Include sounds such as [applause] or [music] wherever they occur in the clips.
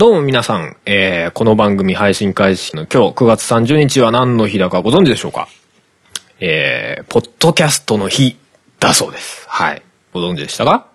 どうも皆さん、えー、この番組配信開始の今日9月30日は何の日だかご存知でしょうか？えー、ポッドキャストの日だそうです。はい。ご存知でしたか？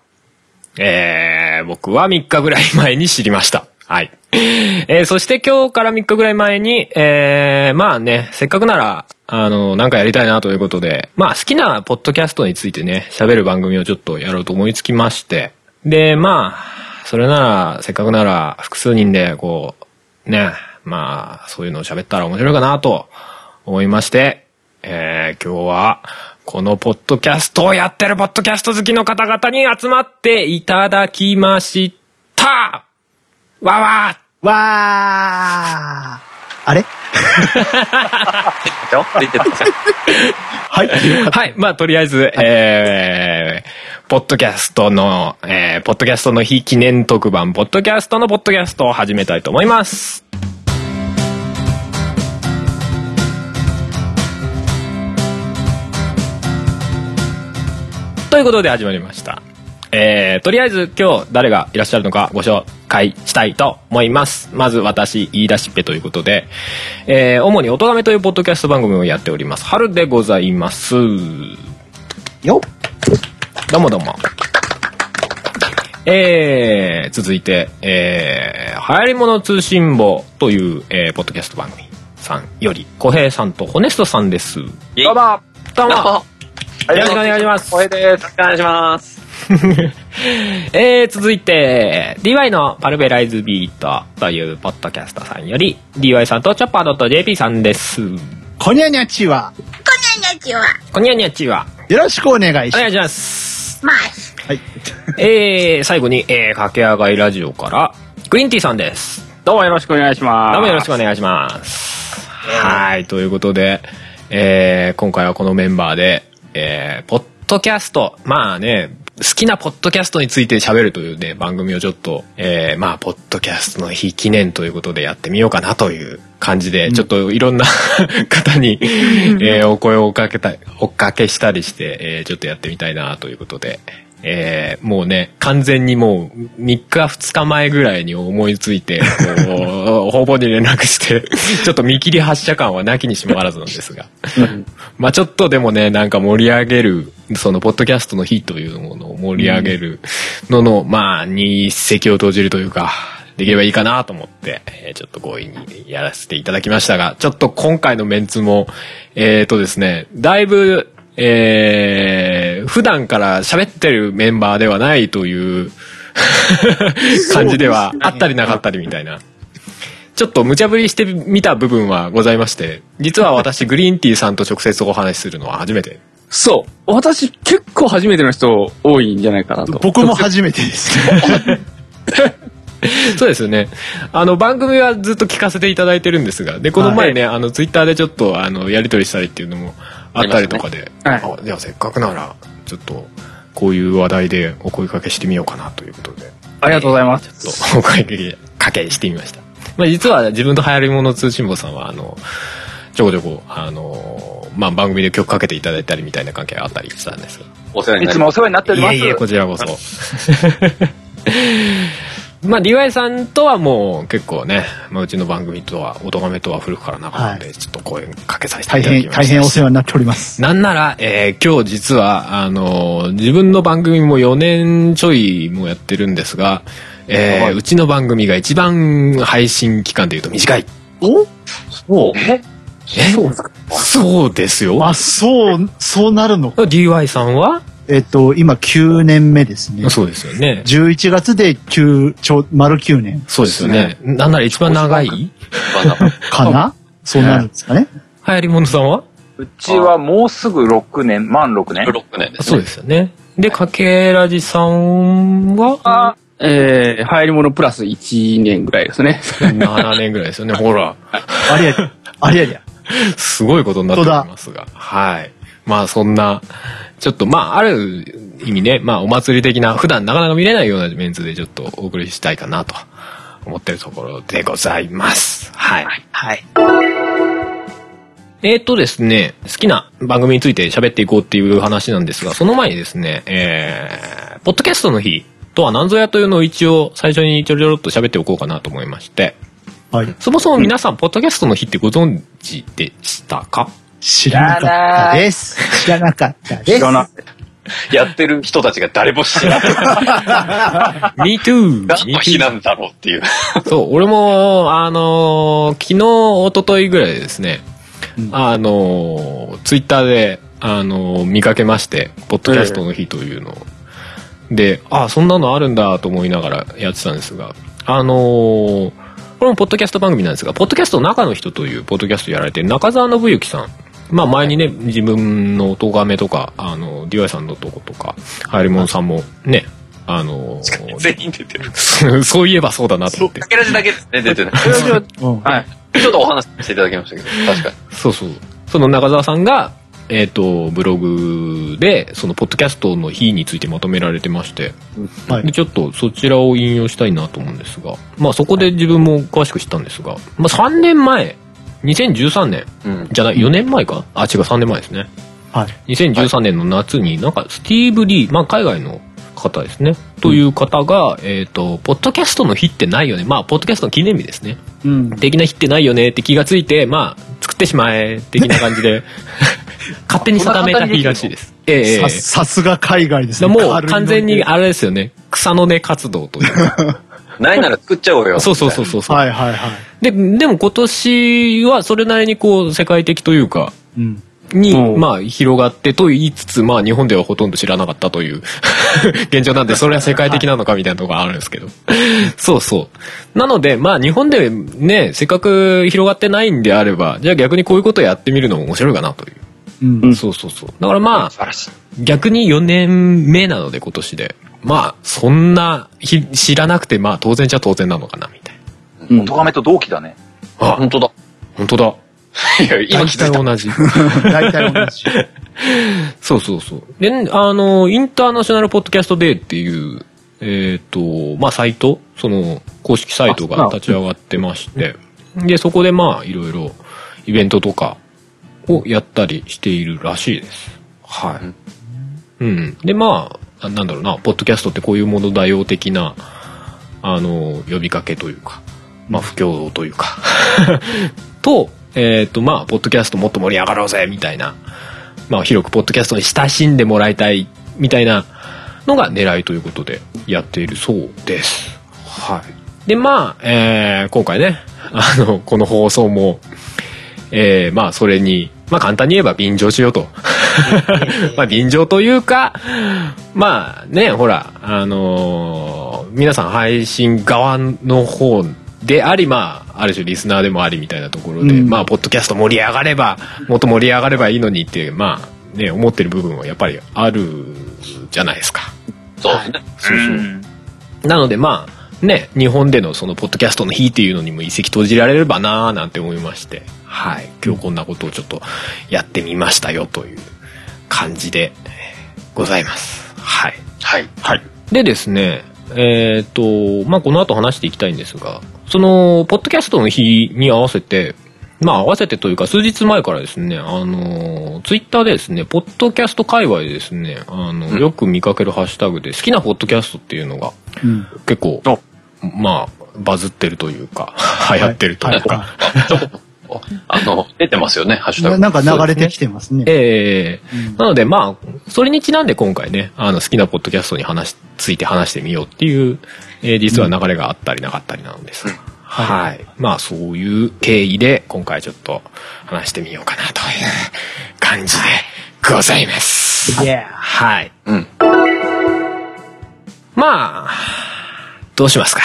えー、僕は3日ぐらい前に知りました。はい。えー、そして今日から3日ぐらい前に、えー、まあね、せっかくなら、あの、なんかやりたいなということで、まあ好きなポッドキャストについてね、喋る番組をちょっとやろうと思いつきまして、で、まあ、それなら、せっかくなら複数人で、こう、ね、まあ、そういうのを喋ったら面白いかなと思いまして、えー、今日は、このポッドキャストをやってるポッドキャスト好きの方々に集まっていただきました。わわわー。あれ？[laughs] はい。はい。まあ、とりあえず、えー、ポッドキャストの、えー、ポッドキャストの日記念特番、ポッドキャストのポッドキャストを始めたいと思います。ということで始まりました。えー、とりあえず今日誰がいらっしゃるのかご紹介したいと思います。まず私、言い出しっぺということで、えー、主に音亀というポッドキャスト番組をやっております。春でございます。よっどうもどうも。えー、続いて、えー、流行り物通信簿という、えー、ポッドキャスト番組さんより、小平さんとホネストさんです。どうもどうもどうもよろしくお願いします。小平です。よろしくお願いします。[laughs] えー、続いて、DY のパルベライズビートというポッドキャストさんより、DY さんとチョッパー .jp さんです。こにゃにゃちは、こんにゃにゃっちは。よろしくお願いします。お願いします。はい。えー、最後に、えー、駆け上がりラジオから、グリーンティーさんです。どうもよろしくお願いします。どうもよろしくお願いします。はい、ということで、えー、今回はこのメンバーで、えー、ポッドキャスト、まあね、好きなポッドキャストについて喋るというね、番組をちょっと、えー、まあ、ポッドキャストの日記念ということでやってみようかなという感じで、ちょっといろんな [laughs] 方に、えー、お声をおかけた、おかけしたりして、えー、ちょっとやってみたいなということで、えーもうね、完全にもう3日2日前ぐらいに思いついて、こう [laughs] 方々に連絡して、[laughs] ちょっと見切り発車感はなきにしもあらずなんですが。まあちょっとでもね、なんか盛り上げる、そのポッドキャストの日というものを盛り上げるのの、まあに一石を投じるというか、できればいいかなと思って、えーちょっと強引にやらせていただきましたが、ちょっと今回のメンツも、えーとですね、だいぶ、えー、普段から喋ってるメンバーではないという感じではあったりなかったりみたいな。ちょっと無茶ぶりしてみた部分はございまして、実は私グリーンティーさんと直接お話しするのは初めて。そう。私結構初めての人多いんじゃないかなと。僕も初めてです。[laughs] そうですよね。あの、番組はずっと聞かせていただいてるんですが、で、この前ね、あの、ツイッターでちょっと、あの、やりとりしたりっていうのもあったりとかで、あねあじゃあせっかくなら、ちょっと、こういう話題でお声かけしてみようかなということで、ありがとうございます。ちょっとお声かけしてみました。まあ、実は自分と流行り物通信簿さんは、あの、ちょこちょこ、あの、まあ、番組で曲かけていただいたりみたいな関係があったりしたんですが、お世話になります。いつもお世話になっております。いえいえ、こちらこそ。[laughs] まあ、リワイさんとはもう結構ね、まあ、うちの番組とは、おとがめとは古くから仲なので、はちょっと声かけさせて大変、いただきました。大変お世話になっております。なんなら、えー今日実は、あの自分の番組も4年ちょいもやってるんですが、えーはいうちの番組が一番配信期間でいうと短い。お？そう。え？え？そうですか？そうですよ。あ、そう、そうなるの？DY さんは？えっと、今9年目ですね。そうですよね。11月で9、ちょ、丸9年そうですよね。なんなら一番長い？流 [laughs] かな？そうなるんですかね。[laughs] 行り物さんは？うちはもうすぐ6年、満6年。6年です、そうですよね。で、かけらじさんは？あえー、流行り物プラス1年ぐらいですね。7年ぐらいですよね。[laughs] ほら。ありゃりゃ、ありゃりゃ。すごいことになっておりますが。はい。まあそんな、ちょっとまあある意味ね、まあお祭り的な、普段なかなか見れないようなメンツでちょっとお送りしたいかなと思ってるところでございます。はい。はい。えー、とですね、好きな番組について喋っていこうっていう話なんですが、その前にですね、えー、ポッドキャストの日とは何ぞやというのを一応最初にちょろちょろっと喋っておこうかなと思いまして、はい。そもそも皆さん、ポッドキャストの日ってご存知でしたか？知らなかったです。知らなかったです。知らない。やってる人たちが誰も知らない。[laughs] ?Me too! 何の日なんだろうっていう。そう、俺も、あのー昨日、一昨日ぐらいでですね、うんあのーツイッターで、あのー見かけまして、ポッドキャストの日というのを。で、あ、そんなのあるんだと思いながらやってたんですが、あのーこれもポッドキャスト番組なんですが、ポッドキャスト中の人というポッドキャストやられてる中澤信之さん。まあ前にね、自分の音亀とか、あの、DY さんのとことか、ハイリモンさんもね、あのー [laughs] 全員出てる。[laughs] そういえばそうだなと思ってか。けらじだけですね、出てない。[laughs] うんはい。ちょっとお話ししていただきましたけど、確かに。そうそう。その中澤さんが、えっ、と、ブログで、その、ポッドキャストの日についてまとめられてまして、はいで、ちょっとそちらを引用したいなと思うんですが、まあそこで自分も詳しく知ったんですが、まあ3年前、2013年、うん。じゃない、4年前か？あ、違う、3年前ですね。はい。2013年の夏に、なんか、スティーブ・リー、まあ海外の方ですね。という方が、えっ、と、ポッドキャストの日ってないよね。まあ、ポッドキャストの記念日ですね。うん。的な日ってないよねって気がついて、まあ、作ってしまえ、的な感じで、[laughs] 勝手に定めた日らしいです。[laughs] ええええさ、さすが海外ですね。もう完全にあれですよね。草の根活動というか。[laughs] ないなら作っちゃおうよ。そうそうそうそうそう。はいはいはい。で、でも今年はそれなりにこう、世界的というか、うん。に、うんまあ、広がってと言いつつ、まあ、日本ではほとんど知らなかったという [laughs] 現状なんで、それは世界的なのかみたいなところがあるんですけど。そうそう。なので、まあ、日本でね、せっかく広がってないんであれば、じゃあ逆にこういうことやってみるのも面白いかなという。うん。そうそうそう。だからまあ。逆に4年目なので今年で。まあ、そんな、ひ知らなくて、まあ当然じゃ当然なのかな、みたいうん音亀と同期だね。な。あ、本当だ。本当だ。[laughs] いや、今大気づいた。体同じ。大体同じ。[laughs] [laughs] そうそうそう。で、あの、インターナショナルポッドキャストデーっていう、えっ、と、まあ、サイト、その、公式サイトが立ち上がってまして、で、そこでまあ、いろいろ、イベントとかをやったりしているらしいです。はい。うん。で、まあ、なんだろうな、ポッドキャストってこういうものだよ的な、あの、呼びかけというか、まあ、不況というか、[laughs] と、えっ、と、まあ、ポッドキャストもっと盛り上がろうぜ、みたいな、まあ、広くポッドキャストに親しんでもらいたい、みたいなのが狙いということでやっているそうです。はい。で、まあ、えー今回ね、あの、この放送も、えーまあ、それに、まあ、簡単に言えば便乗しようと。[laughs] まあ、便乗というか、まあ、ね、ほら、あのー皆さん配信側の方であり、まあ、ある種リスナーでもありみたいなところで、うんまあ、ポッドキャスト盛り上がれば、もっと盛り上がればいいのにって、まあ、ね、思ってる部分はやっぱりあるじゃないですか。そうですね。そうそう。んなのでまあね日本でのそのポッドキャストの日っていうのにも一石投じられればなーなんて思いまして。はい。今日こんなことをちょっとやってみましたよという感じでございます。はい。はい。はい。でですねえっ、とまあこの後話していきたいんですがそのポッドキャストの日に合わせてまあ合わせてというか数日前からですね、あのツイッターでですね、ポッドキャスト界隈でですね、あの、うん。よく見かけるハッシュタグで好きなポッドキャストっていうのがうん。結構お、まあ、バズってるというか、[laughs] 流行ってるというか。は [laughs] あの、出てますよね、ハッシュタグ。ななんか流れてきてますね。ええうんなのでまあ、それにちなんで今回ね、あの、好きなポッドキャストに話し、ついて話してみようっていう、えー実は流れがあったりなかったりなのですが。はい。まあ、そういう経緯で、今回ちょっと話してみようかなという感じでございます。はい。うん。まあ、どうしますか？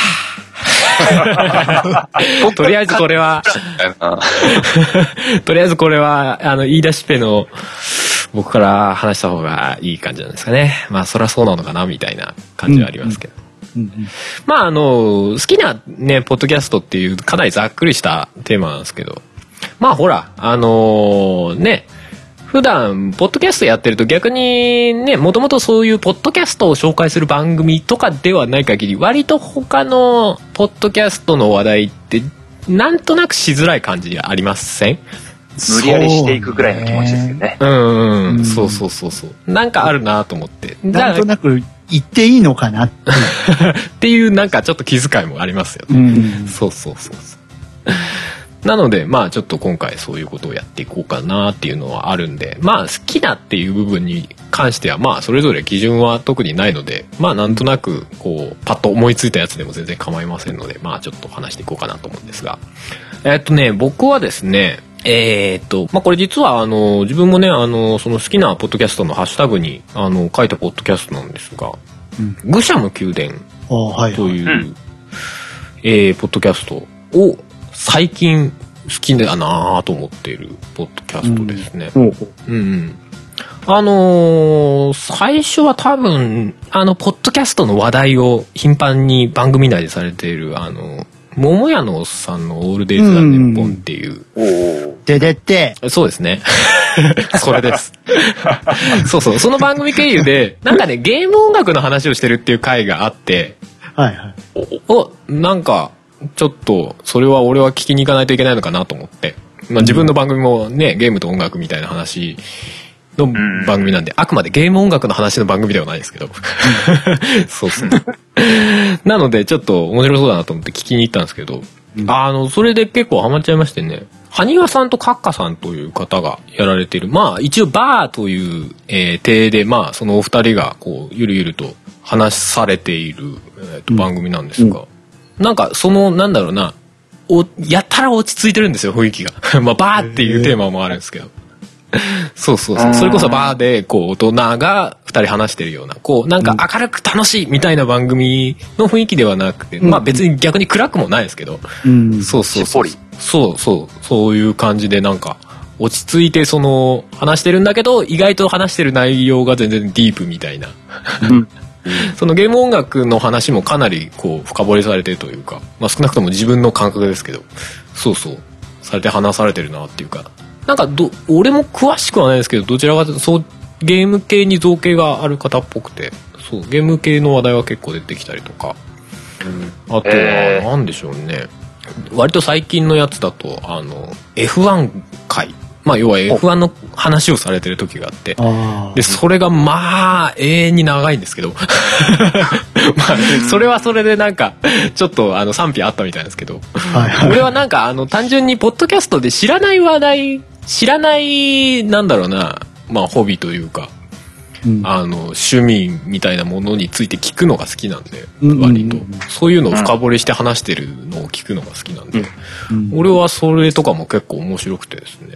[laughs] とりあえずこれは、あ [laughs] とりあえずこれは、あの、言い出しっぺの、僕から話した方がいい感じなんですかね。まあ、そりゃそうなのかな、みたいな感じはありますけど。うんうんまあ、あの、好きなね、ポッドキャストっていう、かなりざっくりしたテーマなんですけど、まあ、ほら、あのね、普段、ポッドキャストやってると逆にね、もともとそういうポッドキャストを紹介する番組とかではない限り、割と他のポッドキャストの話題って、なんとなくしづらい感じありません？無理やりしていくぐらいの気持ちですよね。うん、うん、うんそうそうそうそう。なんかあるなと思って。なんとなく言っていいのかなっていう。[laughs] っていうなんかちょっと気遣いもありますよね。うん。そうそうそうそう。なので、まあちょっと今回そういうことをやっていこうかなっていうのはあるんで、まあ好きなっていう部分に関しては、まあそれぞれ基準は特にないので、まあなんとなく、こう、パッと思いついたやつでも全然構いませんので、まあちょっと話していこうかなと思うんですが。えっとね、僕はですね、えーっと、まあこれ実はあの、自分もね、あの、その好きなポッドキャストのハッシュタグに、あの、書いたポッドキャストなんですが、うん愚者の宮殿あはい。という、うんえーポッドキャストを最近好きだなぁと思っているポッドキャストですね。ほうん、うん。あのー最初は多分、あの、ポッドキャストの話題を頻繁に番組内でされている、あの、桃屋のおっさんのオールデイズ・ザ・ネッポンっていう。ででって、そうですね。[laughs] それです。[laughs] そうそう。その番組経由で、なんかね、ゲーム音楽の話をしてるっていう回があって、はいはい。お、なんか、ちょっと、それは俺は聞きに行かないといけないのかなと思って。まあ自分の番組もね、ゲームと音楽みたいな話のん番組なんで、あくまでゲーム音楽の話の番組ではないですけど。[laughs] そうそう。なので、ちょっと面白そうだなと思って聞きに行ったんですけど、あの、それで結構ハマっちゃいましてね。埴輪さんとカッカさんという方がやられている。まあ、一応バーという、えー、体で、まあ、そのお二人が、こう、ゆるゆると話されている、えーと番組なんですが、なんか、その、なんだろうな、お、やたら落ち着いてるんですよ、雰囲気が。[laughs] まあ、バーっていうテーマもあるんですけど。そうそうそう。それこそバーで、こう、大人が二人話してるような、こう、なんか明るく楽しいみたいな番組の雰囲気ではなくて、まあ別に逆に暗くもないですけど、うん。そうそうそう。そうそう。そういう感じでなんか、落ち着いてその、話してるんだけど、意外と話してる内容が全然ディープみたいな。[laughs] そのゲーム音楽の話もかなりこう深掘りされてるというか、まあ少なくとも自分の感覚ですけど、そうそう、されて話されてるなっていうか、なんかど、俺も詳しくはないですけど、どちらかというと、そう、ゲーム系に造形がある方っぽくて、そう、ゲーム系の話題は結構出てきたりとか、あとは、えー。なんでしょうね。割と最近のやつだと、あの、F1 回。まあ、要は F1 の話をされてる時があって、あで、それがまあ、永遠に長いんですけど。[laughs] まあ、それはそれでなんか、ちょっとあの賛否あったみたいなんですけど。俺はなんかあの、単純にポッドキャストで知らない話題、知らない、なんだろうな、まあ、ホビーというか、うん。あの、趣味みたいなものについて聞くのが好きなんで、うん割と。そういうのを深掘りして話してるのを聞くのが好きなんで、うん。俺はそれとかも結構面白くてですね。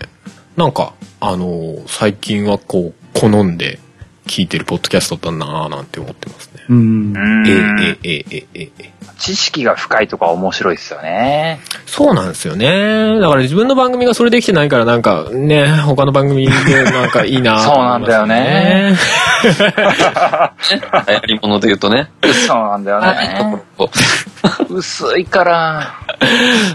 なんか、あのー、最近はこう、好んで聞いてるポッドキャストだなぁなんて思ってますね。うん。えー、えー、えー、えええ知識が深いとか面白いですよね。そうなんですよね。だから自分の番組がそれできてないからなんかね、他の番組でなんかいいなぁ、ね、[laughs] そうなんだよね。[laughs] 流行り物で言うとね。[laughs] そうなんだよね。こ薄いから。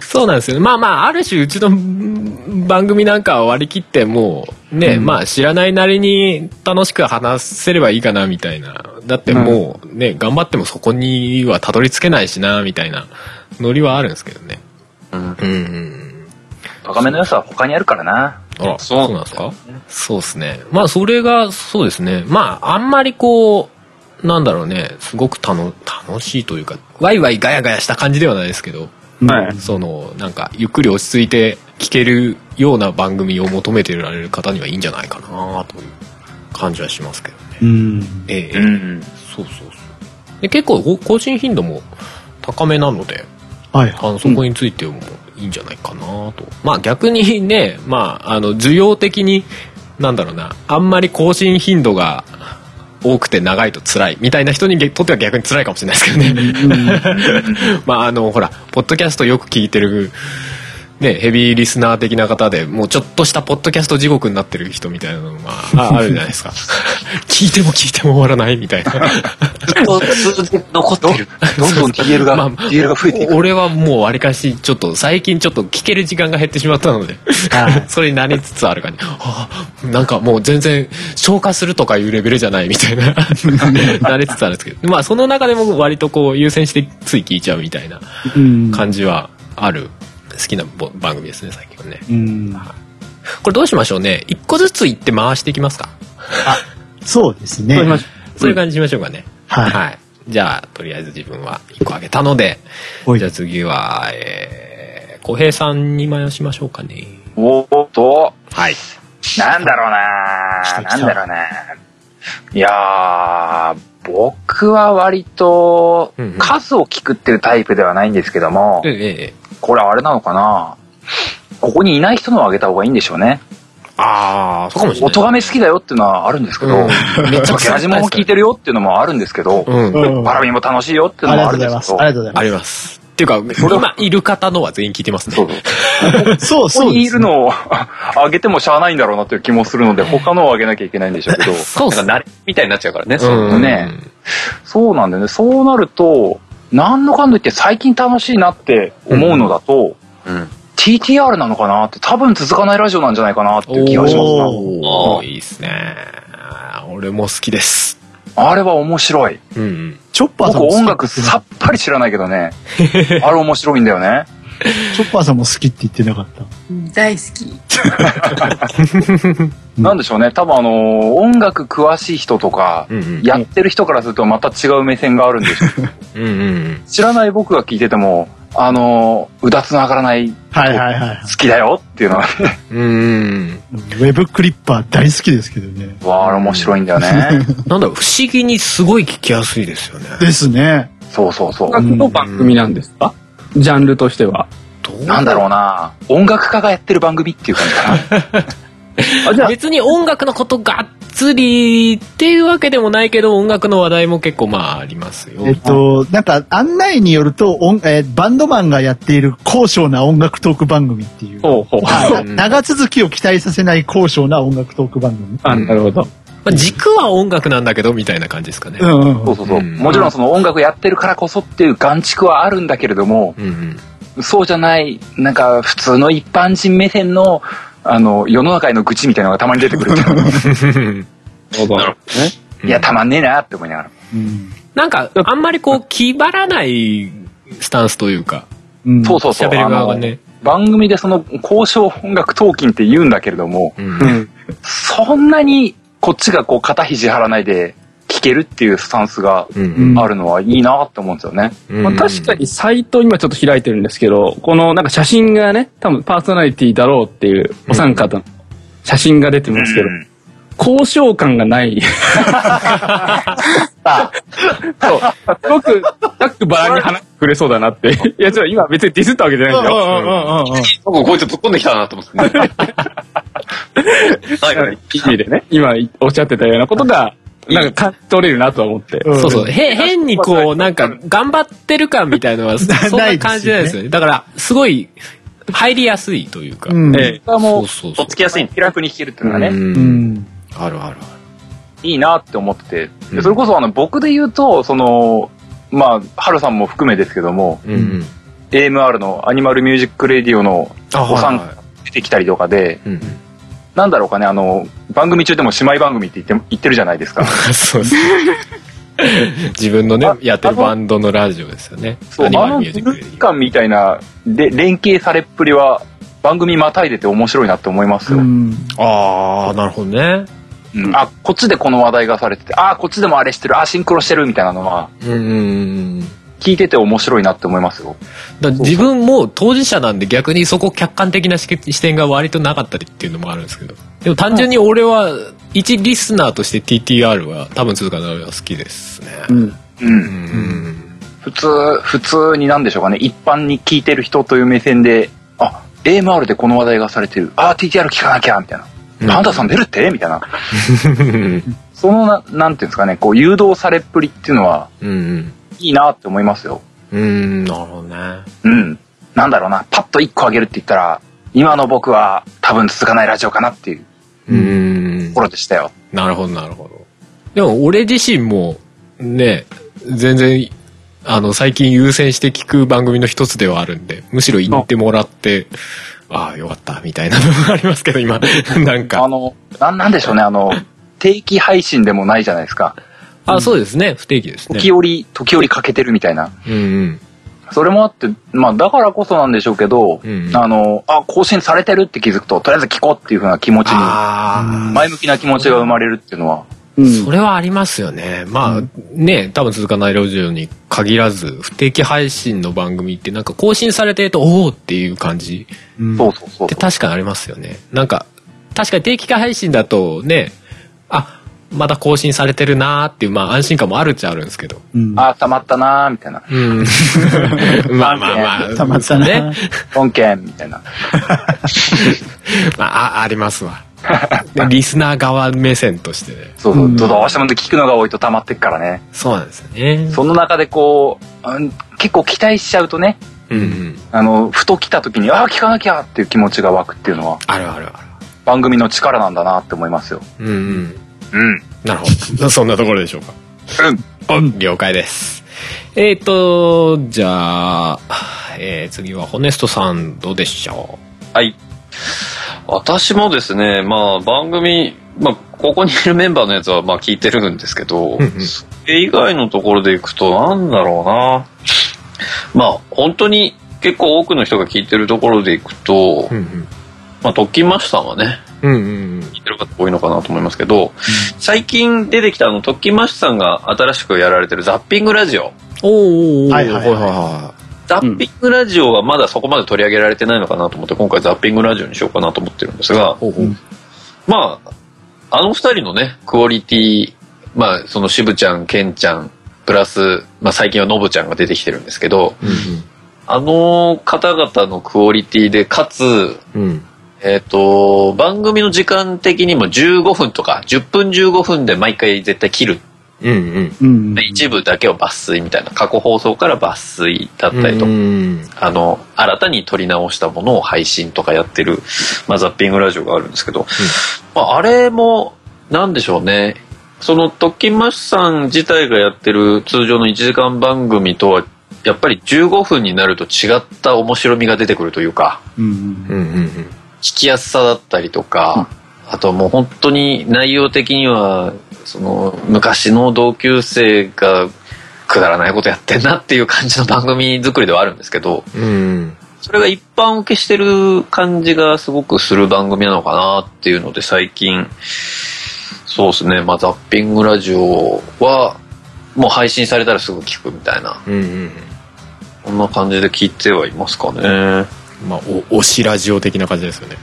そうなんですよね。まあまあ、ある種うちのん番組なんかは割り切ってもう、ね、まあ知らないなりに楽しく話せればいいかなみたいな。だってもうね、頑張ってもそこにはたどり着けないしな、みたいなノリはあるんですけどね。うんうんうん。バカめの良さは他にあるからな。あら、そうなんですか？そうですね。まあそれが、そうですね。まああんまりこう、なんだろうね、すごく楽楽しいというか、ワイワイガヤガヤした感じではないですけど、はい。そのなんかゆっくり落ち着いて聞けるような番組を求めてられる方にはいいんじゃないかなという感じはしますけどね。うん。ええええうん。そうそうそう。で結構ご更新頻度も高めなので、はいあのそこについてもいいんじゃないかなと。まあ逆にね、まああの需要的になんだろうな、あんまり更新頻度が多くて長いと辛いみたいな人にとっては逆に辛いかもしれないですけどね。まああのほらポッドキャストよく聞いてるねヘビーリスナー的な方でもうちょっとしたポッドキャスト地獄になってる人みたいなのがあ [laughs] あるじゃないですか聞いても聞いても終わらないみたいなずっと数で残ってる。どんどん DL が、まあ DL が増えていく。俺はもうわりかしちょっと最近ちょっと聞ける時間が減ってしまったのではいそれになりつつある感じ、はあ、なんかもう全然消化するとかいうレベルじゃないみたいななりつつあるんですけどまあその中でも割とこう優先してつい聞いちゃうみたいなうん。感じはある好きなぼ番組ですね最近はねうん。これどうしましょうね一個ずつ言って回していきますかそうですね。そういう感じしましょうかね、はい。はい。じゃあ、とりあえず自分は1個あげたので、おいじゃあ次は、えー、小平さんに回しましょうかね。おーっと、はい。なんだろうななんだろうな。いやー、僕は割と数を聞くっていうタイプではないんですけども、ええええ。これあれなのかな？ここにいない人のをあげた方がいいんでしょうね。ああ、そうかもしれない。音がめ好きだよっていうのはあるんですけど、うんめっちゃゲラジモも [laughs] 聞いてるよっていうのもあるんですけど、うん。うんパラミも楽しいよっていうあのりがとうございます。もあるんですけどあ、りがとうございまあります。っていうか、今いる方のは全員聞いてますね。そうそう。す。そうここにいるのをあげてもしゃあないんだろうなという気もするので、他のをあげなきゃいけないんでしょうけど、そうなんか慣れみたいになっちゃうからね。うん。ねそうなんだよね。そうなると、なんのかんと言って最近楽しいなって思うのだと、うん。TTR なのかなって多分続かないラジオなんじゃないかなっていう気がしますな。おー、いいっすね。俺も好きです。あれは面白い。うんうん。チョッパー僕音楽さっぱり知らないけどね。[laughs] あれ面白いんだよね。[laughs] チョッパーさんも好きって言ってなかった？大好き。[laughs] なんでしょうね。多分あの、音楽詳しい人とか、うんうん。やってる人からするとまた違う目線があるんでしょう。[laughs] うんうん知らない僕が聞いてても、あの、うだつの上がらないはいはいはい。好きだよっていうのはね、うん。うん。ウェブクリッパー大好きですけどね。わあ、面白いんだよね。なんだろう、不思議にすごい聞きやすいですよね。ですね。そうそうそう。音楽の番組なんですか？ジャンルとしては。どうなんだろうな音楽家がやってる番組っていう感じかな。[laughs] あ、じゃあ、別に音楽のことがっつりっていうわけでもないけど、音楽の話題も結構まあありますよ。えっと、なんか案内によると、音えーバンドマンがやっている高尚な音楽トーク番組っていう。ほうほう。あな長続きを期待させない高尚な音楽トーク番組。あ、なるほど。まあ軸は音楽なんだけど、みたいな感じですかね。うんうんうん。そうそうそう。うんもちろんその音楽やってるからこそっていう眼蓄はあるんだけれども、うんうん。そうじゃない、なんか普通の一般人目線の、あの、世の中への愚痴みたいなのがたまに出てくる [laughs] っていや、たまんねえなって思いながら。うんなんか、あんまりこう、気張らないスタンスというか、うんそうそうそう。喋る側がね。番組でその交渉音楽トーキンって言うんだけれども、うんうん。そんなにこっちがこう肩肘張らないで聞けるっていうスタンスがうんあるのはいいなって思うんですよね。うんまあ、確かにサイト今ちょっと開いてるんですけど、このなんか写真がね、多分パーソナリティだろうっていうお三方の写真が出てますけど、うん交渉感がない。[laughs] そう。すごく、ざっくばらんに話してくれそうだなって。いや、ちょっと今別にディスったわけじゃないんですよ。僕こいつ突っ込んできたなと思って。[laughs] はいはい。意味でね、今おっしゃってたようなことが、なんか取れるなとは思って。うんそうそう。へ、変にこう、なんか、頑張ってる感みたいのは、[laughs] そそんな感じないですよね。だから、すごい、入りやすいというか。うん。ええがもうそうそうそうとっつきやすいん気楽に弾けるっていうのがね、うんうん。あるあるあいいなって思ってて、それこそあの僕で言うと、その、まあ、ハルさんも含めですけども、る。うんうん。AMR のアニマルミュージックレディオのあ、お三はいは出てきたりとかで、い。うんなんだろうかね、あの、番組中でも姉妹番組って言って言ってるじゃないですか。うん。そうです。[laughs] 自分のね、やってるバンドのラジオですよね。そう、あアニマルミュージックレディーヴ感みたいな、で、連携されっぷりは、番組またいでて面白いなって思いますよ。うん。オああ、なるほどね。うんあ、こっちでこの話題がされてて、あ、こっちでもあれしてる、あ、シンクロしてるみたいなのは、うんうんうん。聞いてて面白いなって思いますよ。だ自分も当事者なんで逆にそこ客観的な視点が割となかったりっていうのもあるんですけどでも単純に俺は一リスナーとして TTR は多分続かないは好きですねうん。う。うんん普通、普通になんでしょうかね、一般に聞いてる人という目線で、あ、AMR でこの話題がされてる、あ、TTR 聞かなきゃ、みたいな。パンダさん出るって？みたいな。[laughs] そのな、なんていうんですかね、こう、誘導されっぷりっていうのは、うんうんいいなって思いますよ。うんなるほどねうん。なんだろうな、パッと一個あげるって言ったら、今の僕は多分続かないラジオかなっていううんところでしたよ。なるほどなるほどでも俺自身もね全然あの最近優先して聞く番組の一つではあるんでむしろ言ってもらってああよかったみたいなのがありますけど今 [laughs] なんかあの、なんなんでしょうね、あの、定期配信でもないじゃないですか。あそうですね。不定期ですね。時折、時折欠けてるみたいな。うんうん。それもあって、まあだからこそなんでしょうけど、うんあの、あ、更新されてるって気づくと、とりあえず聞こうっていう風な気持ちに、あ前向きな気持ちが生まれるっていうのは、うん。それはありますよね。まあ、ね、多分続かないラジオに限らず、不定期配信の番組ってなんか更新されてると、おおっていう感じ。うん。そうそうそうって確かにありますよね。なんか、確かに定期配信だとね、あ、まだ更新されてるなーっていう、まあ安心感もあるっちゃあるんですけど。うんあー、たまったなーみたいな。うん。まあまあまあ。たまったなね。本件みたいな。[laughs] まあ、あありますわ。でリスナー側目線としてね。そうそう。うんどうしても聞くのが多いと溜まってっからね。そうなんですよね。その中でこう、うん結構期待しちゃうとね、うんうん。あの、ふと来た時に、ああ、聞かなきゃっていう気持ちが湧くっていうのは、あるあるあ番組の力なんだなって思いますよ。る。うんうん。うん。なるほど。[laughs] そんなところでしょうか。うん。お了解です。えっ、ー、と、じゃあ、えー、次はホネストさんどうでしょはい。私もですね、まあ番組、まあここにいるメンバーのやつはまあ聞いてるんですけど、うんうんそれ以外のところでいくとなんだろうな。まあ本当に結構多くの人が聞いてるところでいくと、う。うんまあトッキンマッシュさんはね、うん。うんうん聞いてる方多いのかなと思いますけど、最近出てきたあのトッキンマッシュさんが新しくやられてるザッピングラジオ。おーおーおーはいはいはいはザッピングラジオはまだそこまで取り上げられてないのかなと思って今回ザッピングラジオにしようかなと思ってるんですが、ほうほうまあ、あの二人のね、クオリティ、まあ、その渋ちゃん、ケンちゃん、プラス、まあ最近はノブちゃんが出てきてるんですけど、うんあの方々のクオリティで、かつ、うん。うん。えっ、と、番組の時間的にも15分とか、10分15分で毎回絶対切る。うんうん。うん。一部だけを抜粋みたいな、過去放送から抜粋だったりとか、うんあの、新たに撮り直したものを配信とかやってる、まあ、ザッピングラジオがあるんですけど、まあ、あれも、なんでしょうね。その、特勤マッシュさん自体がやってる通常の1時間番組とは、やっぱり15分になると違った面白みが出てくるというか、うんうんうん聞きやすさだったりとか、あともう本当に内容的には、その、昔の同級生がくだらないことやってんなっていう感じの番組作りではあるんですけど、うん。うん。それが一般受けしてる感じがすごくする番組なのかなっていうので最近、そうですね、まあザッピングラジオはもう配信されたらすぐ聞くみたいな、うんうん。こんな感じで聞いてはいますかね。まあ、お、推しラジオ的な感じですよね。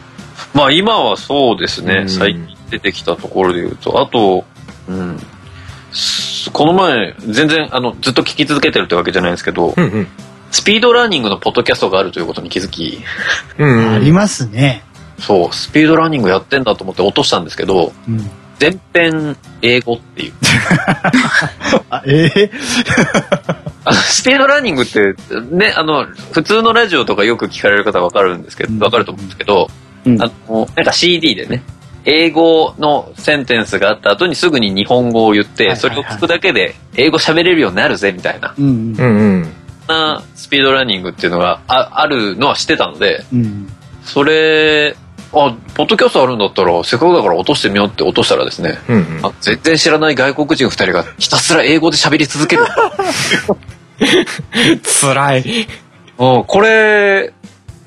まあ今はそうですね、うん最近出てきたところで言うと、あと、うん、すこの前、全然あのずっと聞き続けてるってわけじゃないんですけど、うんうん。スピードラーニングのポッドキャストがあるということに気づき、うんありますね。そう、スピードラーニングやってんだと思って落としたんですけど、うん。全編英語っていう。[laughs] あ、ええあのスピードラーニングって、ね、あの、普通のラジオとかよく聞かれる方はわかるんですけど、わかると思うんですけど、うんあの、なんか CD でね、英語のセンテンスがあった後にすぐに日本語を言って、それを聞くだけで英語喋れるようになるぜ、みたいな、うんう。んうん。なスピードラーニングっていうのがああるのは知ってたので、うん。それ、あ、ポッドキャストあるんだったら、せっかくだから落としてみようって落としたらですね、うんうん。あ全然知らない外国人二人がひたすら英語で喋り続ける。[laughs] 辛い。うん、これ、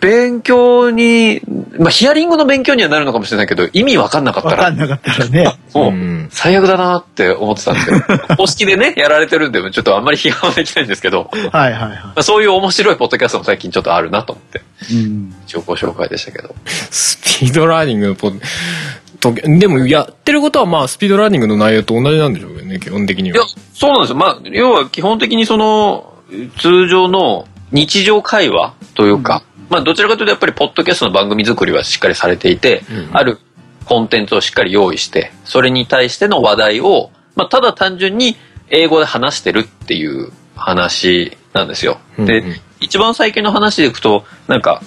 勉強に、まあ、ヒアリングの勉強にはなるのかもしれないけど、意味わかんなかったわからん、なかったらね。[laughs] もう、ん。最悪だなって思ってたんですけど、[laughs] 公式でね、やられてるんで、ちょっとあんまり批判はできないんですけど、まはいはいはあ、そういう面白いポッドキャストも最近ちょっとあるなと思って、い。うん。一応ご紹介でしたけど。スピードラーニングのポと、でもやってることはまあスピードラーニングの内容と同じなんでしょうけどね、基本的にいやは。、そうなんですよ。まあ、要は基本的にその、通常の日常会話というか、まあ、どちらかというとやっぱりポッドキャストの番組作りはしっかりされていて、うんあるコンテンツをしっかり用意して、それに対しての話題を、まあ、ただ単純に英語で話してるっていう話なんですよ。で、うんうん。一番最近の話でいくと、なんか、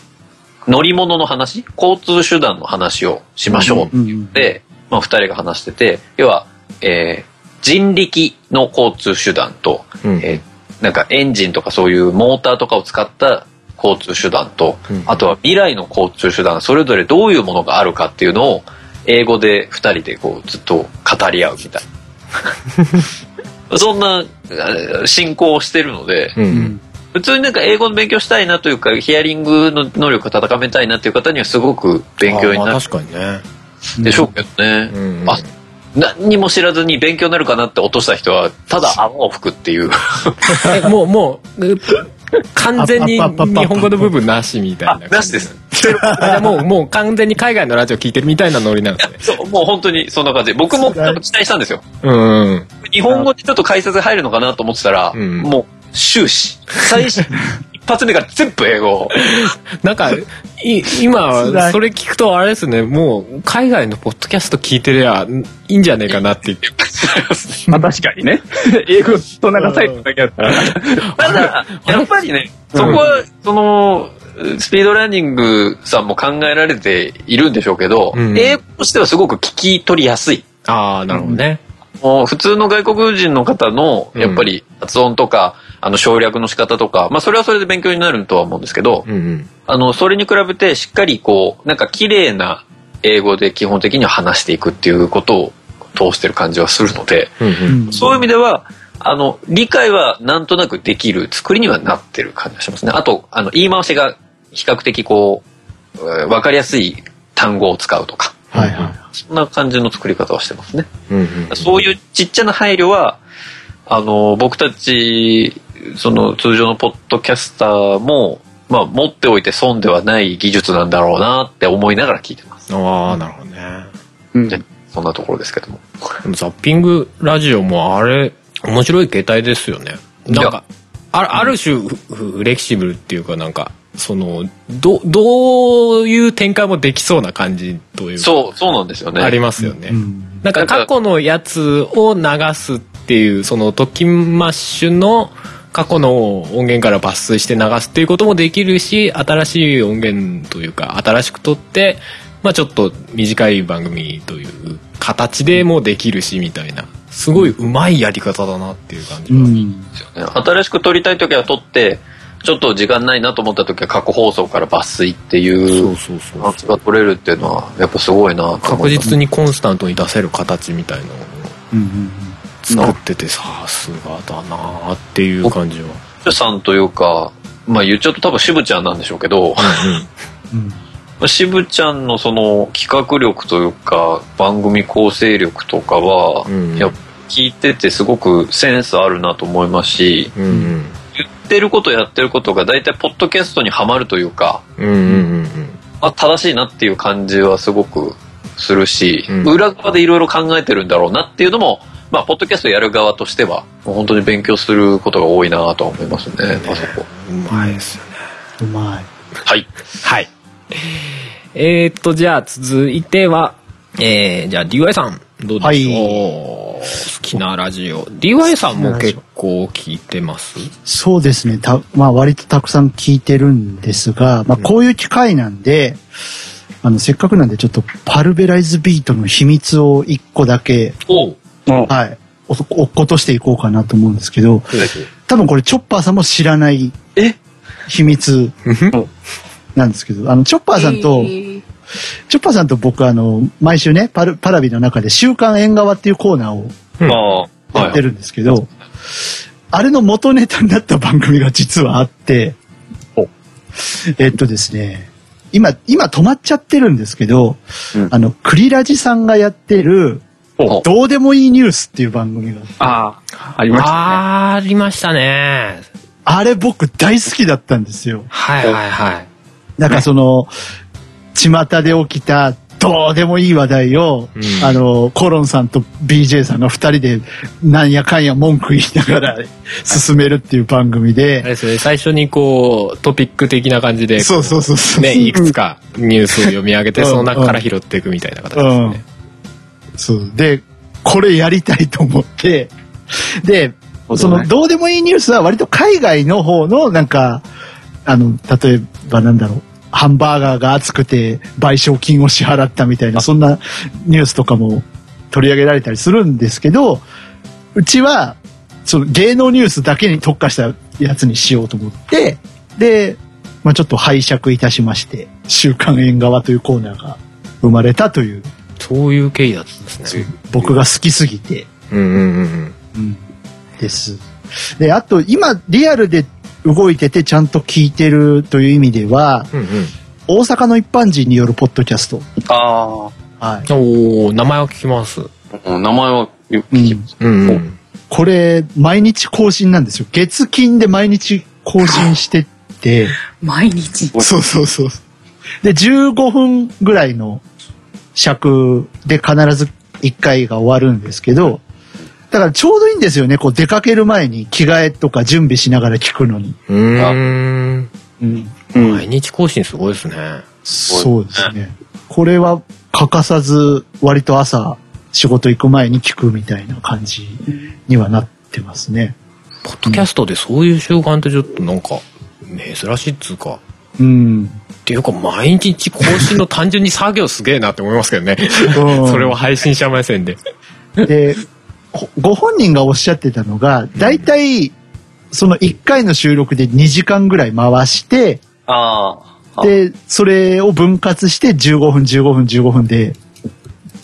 乗り物の話交通手段の話をしましょうって言って、まあ、二人が話してて、要は、えー人力の交通手段と、うん。えーなんかエンジンとかそういうモーターとかを使った交通手段と、うんあとは未来の交通手段、それぞれどういうものがあるかっていうのを、英語で二人でこうずっと語り合うみたいな。[laughs] そんなあ進行をしてるので、うん。普通になんか英語の勉強したいなというか、ヒアリングの能力を高めたいなっていう方にはすごく勉強になる確かにね。でしょうけどね。うんあ、何にも知らずに勉強になるかなって落とした人はただ泡を吹くっていう [laughs] えもうもうう [laughs] 完全に日本語の部分なしみたいな。あなしです。もうもう完全に海外のラジオ聞いてるみたいなノリなんで。す [laughs] ねそうもう本当にそんな感じ。僕も期待したんですよ。うん。うん日本語でちょっと解説入るのかなと思ってたら、うん。もう終始。最初一発目から全部英語。[laughs] なんかい今それ聞くとあれですね。もう海外のポッドキャスト聞いてりゃいいんじゃねえかなってまあ確かにね。[laughs] 英語と流されただけだったら。[laughs] ただやっぱりねそこはそのスピードランニングさんも考えられているんでしょうけど、うん。英語としてはすごく聞き取りやすい。ああなるほどね。もう普通の外国人の方のやっぱり発音とか、あの省略の仕方とか、まあそれはそれで勉強になるとは思うんですけど、うんうんあの、それに比べてしっかりこう、なんか綺麗な英語で基本的には話していくっていうことを通してる感じはするので、うんうんうんそういう意味では、あの、理解はなんとなくできる作りにはなってる感じがしますね。あと、あの、言い回しが比較的こう、えーわかりやすい単語を使うとか、はいはい。そんな感じの作り方はしてますね。うんうんそういうちっちゃな配慮は、あの、僕たち、その通常のポッドキャスターも、まあ、持っておいて損ではない技術なんだろうなって思いながら聞いてます。ああなるほどねうんねそんなところですけども。でもザッピングラジオもあれ面白い形態ですよねなんかあある種フフレキシブルっていうかなんかそのどどういう展開もできそうな感じというかそう、そうなんですよね。ありますよね、うんなんか過去のやつを流すっていうそのトキマッシュの過去の音源から抜粋して流すっていうこともできるし新しい音源というか新しく撮って、まあ、ちょっと短い番組という形でもできるしみたいなすごいうまいやり方だなっていう感じは、うん。ですよね。新しく撮りたい時は撮って、ちょっと時間ないなと思った時は過去放送から抜粋っていうそうそうパーツが取れるっていうのは、やっぱすごいな確実にコンスタントに出せる形みたいなのをうんうん作っててさすがだなっていう感じは。さんというか、まあ言っちゃうと多分渋ちゃんなんでしょうけど、うん渋ちゃんのその企画力というか番組構成力とかは、うん。や聞いててすごくセンスあるなと思いますしうんうん。言ってることやってることが大体ポッドキャストにはまるというかうんうんうんあ正しいなっていう感じはすごくするし、うん。裏側でいろいろ考えてるんだろうなっていうのもまあポッドキャストやる側としてはもう本当に勉強することが多いなとは思いますねあそこうんうまいですよね。うまい。はいはい。えー、っと、じゃあ続いては、えー、じゃあ DY さん、どうでしょう、はい好きなラジオ。DY さんも結構聞いてます？そうですね。た、まあ割とたくさん聞いてるんですが、まあこういう機会なんで、あの、せっかくなんでちょっとパルベライズビートの秘密を一個だけ、おうはい、お落っことしていこうかなと思うんですけど、多分これチョッパーさんも知らないえ？秘密なんですけど、あの、チョッパーさんと、チョッパーさんと僕あの、毎週ね、パルパラビの中で週刊縁側っていうコーナーをやってるんですけど、あれの元ネタになった番組が実はあって、えっとですね、今、今止まっちゃってるんですけど、うん。あの、クリラジさんがやってる、おどうでもいいニュースっていう番組があああ、ありましたね。ありましたね。あれ僕大好きだったんですよ。はいはいはい。なんかその、巷で起きたどうでもいい話題を、うんあの、コロンさんと BJ さんが二人でなんやかんや文句言いながら [laughs] 進めるっていう番組あれで、ですよね、最初にこう、トピック的な感じで、そうそうそうそう。ね、いくつかニュースを読み上げて、うんその中から拾っていくみたいな形ですうんね。。そう。で、これやりたいと思って、[laughs] で、その、どうでもいいニュースは割と海外の方の、なんか、あの、例えばなんだろう、ハンバーガーが熱くて賠償金を支払ったみたいな、そんなニュースとかも取り上げられたりするんですけど、うちは、その芸能ニュースだけに特化したやつにしようと思って、で、まあちょっと拝借いたしまして、週刊縁側というコーナーが生まれたという、そういう経緯だったんですね。僕が好きすぎて、うんうんうんうん、です。で、あと、今、リアルで動いててちゃんと聞いてるという意味では、うん。うん大阪の一般人によるポッドキャスト。あはい。うん。おー、名前を聞きます。うん名前は聞きます。うんうん。これ、毎日更新なんですよ。月金で毎日更新してって、[laughs] 毎日？そうそうそう。で、15分ぐらいの尺で必ず1回が終わるんですけど、だからちょうどいいんですよね。こう出かける前に着替えとか準備しながら聞くのに。うーん。うん。うん毎日更新すごいですね。そうですね。これは欠かさず割と朝仕事行く前に聞くみたいな感じにはなってますね。ポッドキャストでそういう習慣ってちょっとなんか、珍しいっつうか。うん。っていうか、毎日更新の単純に作業すげえなって思いますけどね。うんそれを配信者目線で。で、ほご本人がおっしゃってたのが、大体、その1回の収録で2時間ぐらい回して、ああ。で、それを分割して15分、15分、15分で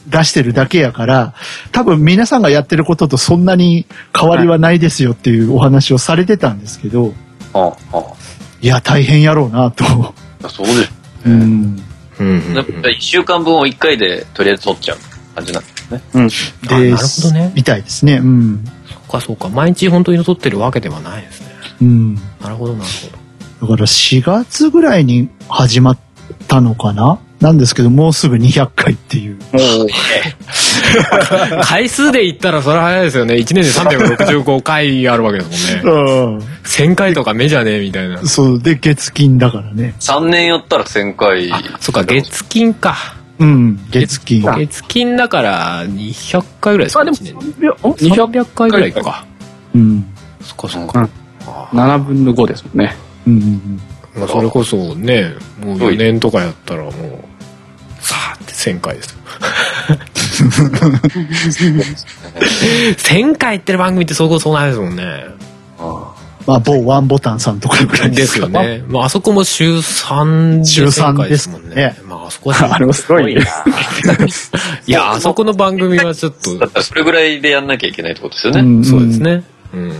出してるだけやから、多分皆さんがやってることとそんなに変わりはないですよっていうお話をされてたんですけど、ああ。いや、大変やろうなと。そうです。うん。うんやっぱ1週間分を1回でとりあえず撮っちゃう感じなんですね。うん。なるほどねみたいですね。うん。そっかそうか。毎日本当に撮ってるわけではないですね。うん。なるほどなるだから4月ぐらいに始まったのかななんですけど、もうすぐ200回っていう。回数で言ったらそれは早いですよね。1年で365回あるわけですもんね。[laughs] うん。1000回とか目じゃねえみたいな。そう、で、月金だからね。3年やったら1000回。あ、そっか、月金か。うん、月金。月金だから200回ぐらいですかあ、でも1年に200 200回ぐらいか。うん。そっかそっか。あ7分の5ですもんね。うんうんまあそれこそね、もう4年とかやったらもう、さあって1000回ですよ。1000回言ってる番組ってそうこそないですもんね。あまあ、某ワンボタンさんとかぐらいでです。よ。ね。まああそこも週3で週1000 3回ですもんねね。まああそこは [laughs] あれもすごいね。[laughs] いや、あそこの番組はちょっとだったらそれぐらいでやんなきゃいけないってことですよね。うんそうです。ね。うん。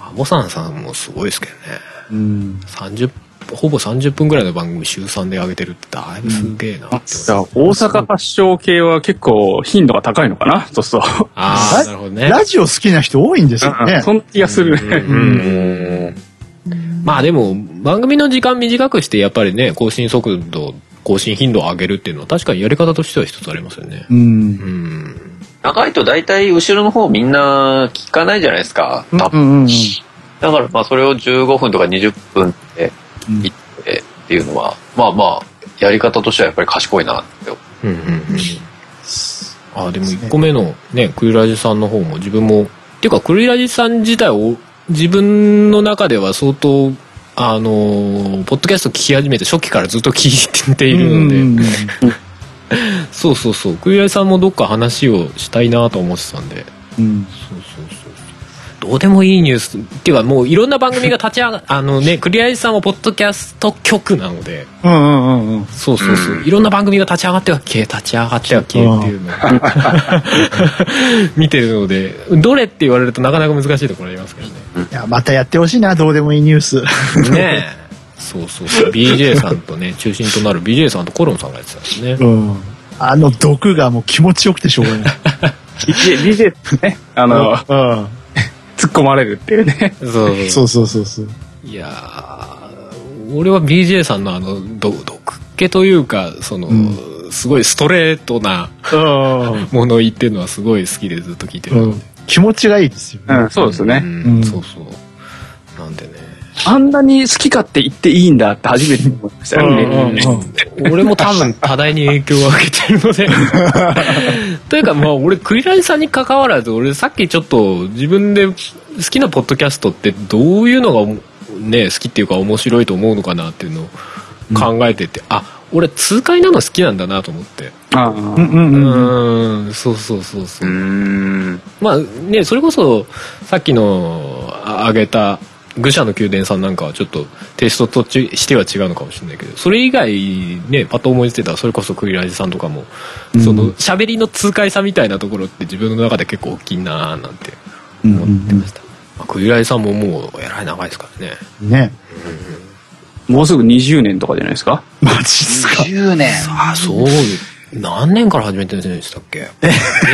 あボサンさんもすごいですけどね。うん。30、ほぼ30分ぐらいの番組週3で上げてるってだいぶすげえなって思います。じゃあ、大阪発祥系は結構頻度が高いのかな？そうすると。ああ、なるほどね。ラジオ好きな人多いんですよね。そんな気がするね。うんまあでも、番組の時間短くして、やっぱりね、更新速度、更新頻度を上げるっていうのは、確かにやり方としては一つありますよね。う。うんん。長いと大体後ろの方みんな聞かないじゃないですか。多分うんうんだからまあそれを15分とか20分でうん行ってっていうのは、まあまあ、やり方としてはやっぱり賢いなって。う。んうんうん。ああ、でも1個目のね、クリラジさんの方も自分も、っていうかクリラジさん自体を自分の中では相当、あのーポッドキャスト聞き始めて初期からずっと聞いているので、うんうん [laughs] そうそうそう、クリラジさんもどっか話をしたいなと思ってたんで、うん。そう。どうでもいいニュース。っていうかもういろんな番組が立ち上が [laughs] あのねクリアリさんはポッドキャスト局なので。うんうんうんうん。そうそうそう、いろんな番組が立ち上がっては消え立ち上がっては消えっていうのを。[laughs] 見てるのでどれって言われるとなかなか難しいところありますけどね。いや、またやってほしいな、どうでもいいニュース。ねえ。そうそうそう。BJ さんとね中心となる BJ さんとコロンさんがやってたんですね。うん。あの毒がもう気持ちよくてしょうがない。[laughs] ってね、あの、う突っ込まれるっていうね。そうん。そうそうそうそう。いやー俺は BJ さんのあのど毒気というかその、すごいストレートなうんものを言ってるのはすごい好きでずっと聞いてるので、気持ちがいいですよね。うん、そうですね。うんうんそうそうなんでねあんなに好き勝手言っていいんだって初めて思いましたよね。うんうんうん俺も多分多大に影響を受けてるのでというかまあ俺クリラジさんに関わらず俺さっきちょっと自分で好きなポッドキャストってどういうのがね好きっていうか面白いと思うのかなっていうのを考えてて、あ俺痛快なの好きなんだなと思ってああうんうんうん。うんそうそうそうそうう、ん。まあねそれこそさっきのあ挙げた愚者の宮殿さんなんかはちょっとテイストとちしては違うのかもしれないけどそれ以外ねパッと思いついたらそれこそクリラジさんとかも、その喋りの痛快さみたいなところって自分の中で結構大きいなーなんて思ってました、まあ、クリラジさんももうえらい長いですからねね。もうすぐ20年とかじゃないですか？マジっすか。10年。ああそう何年から始めてるんでしたっけ？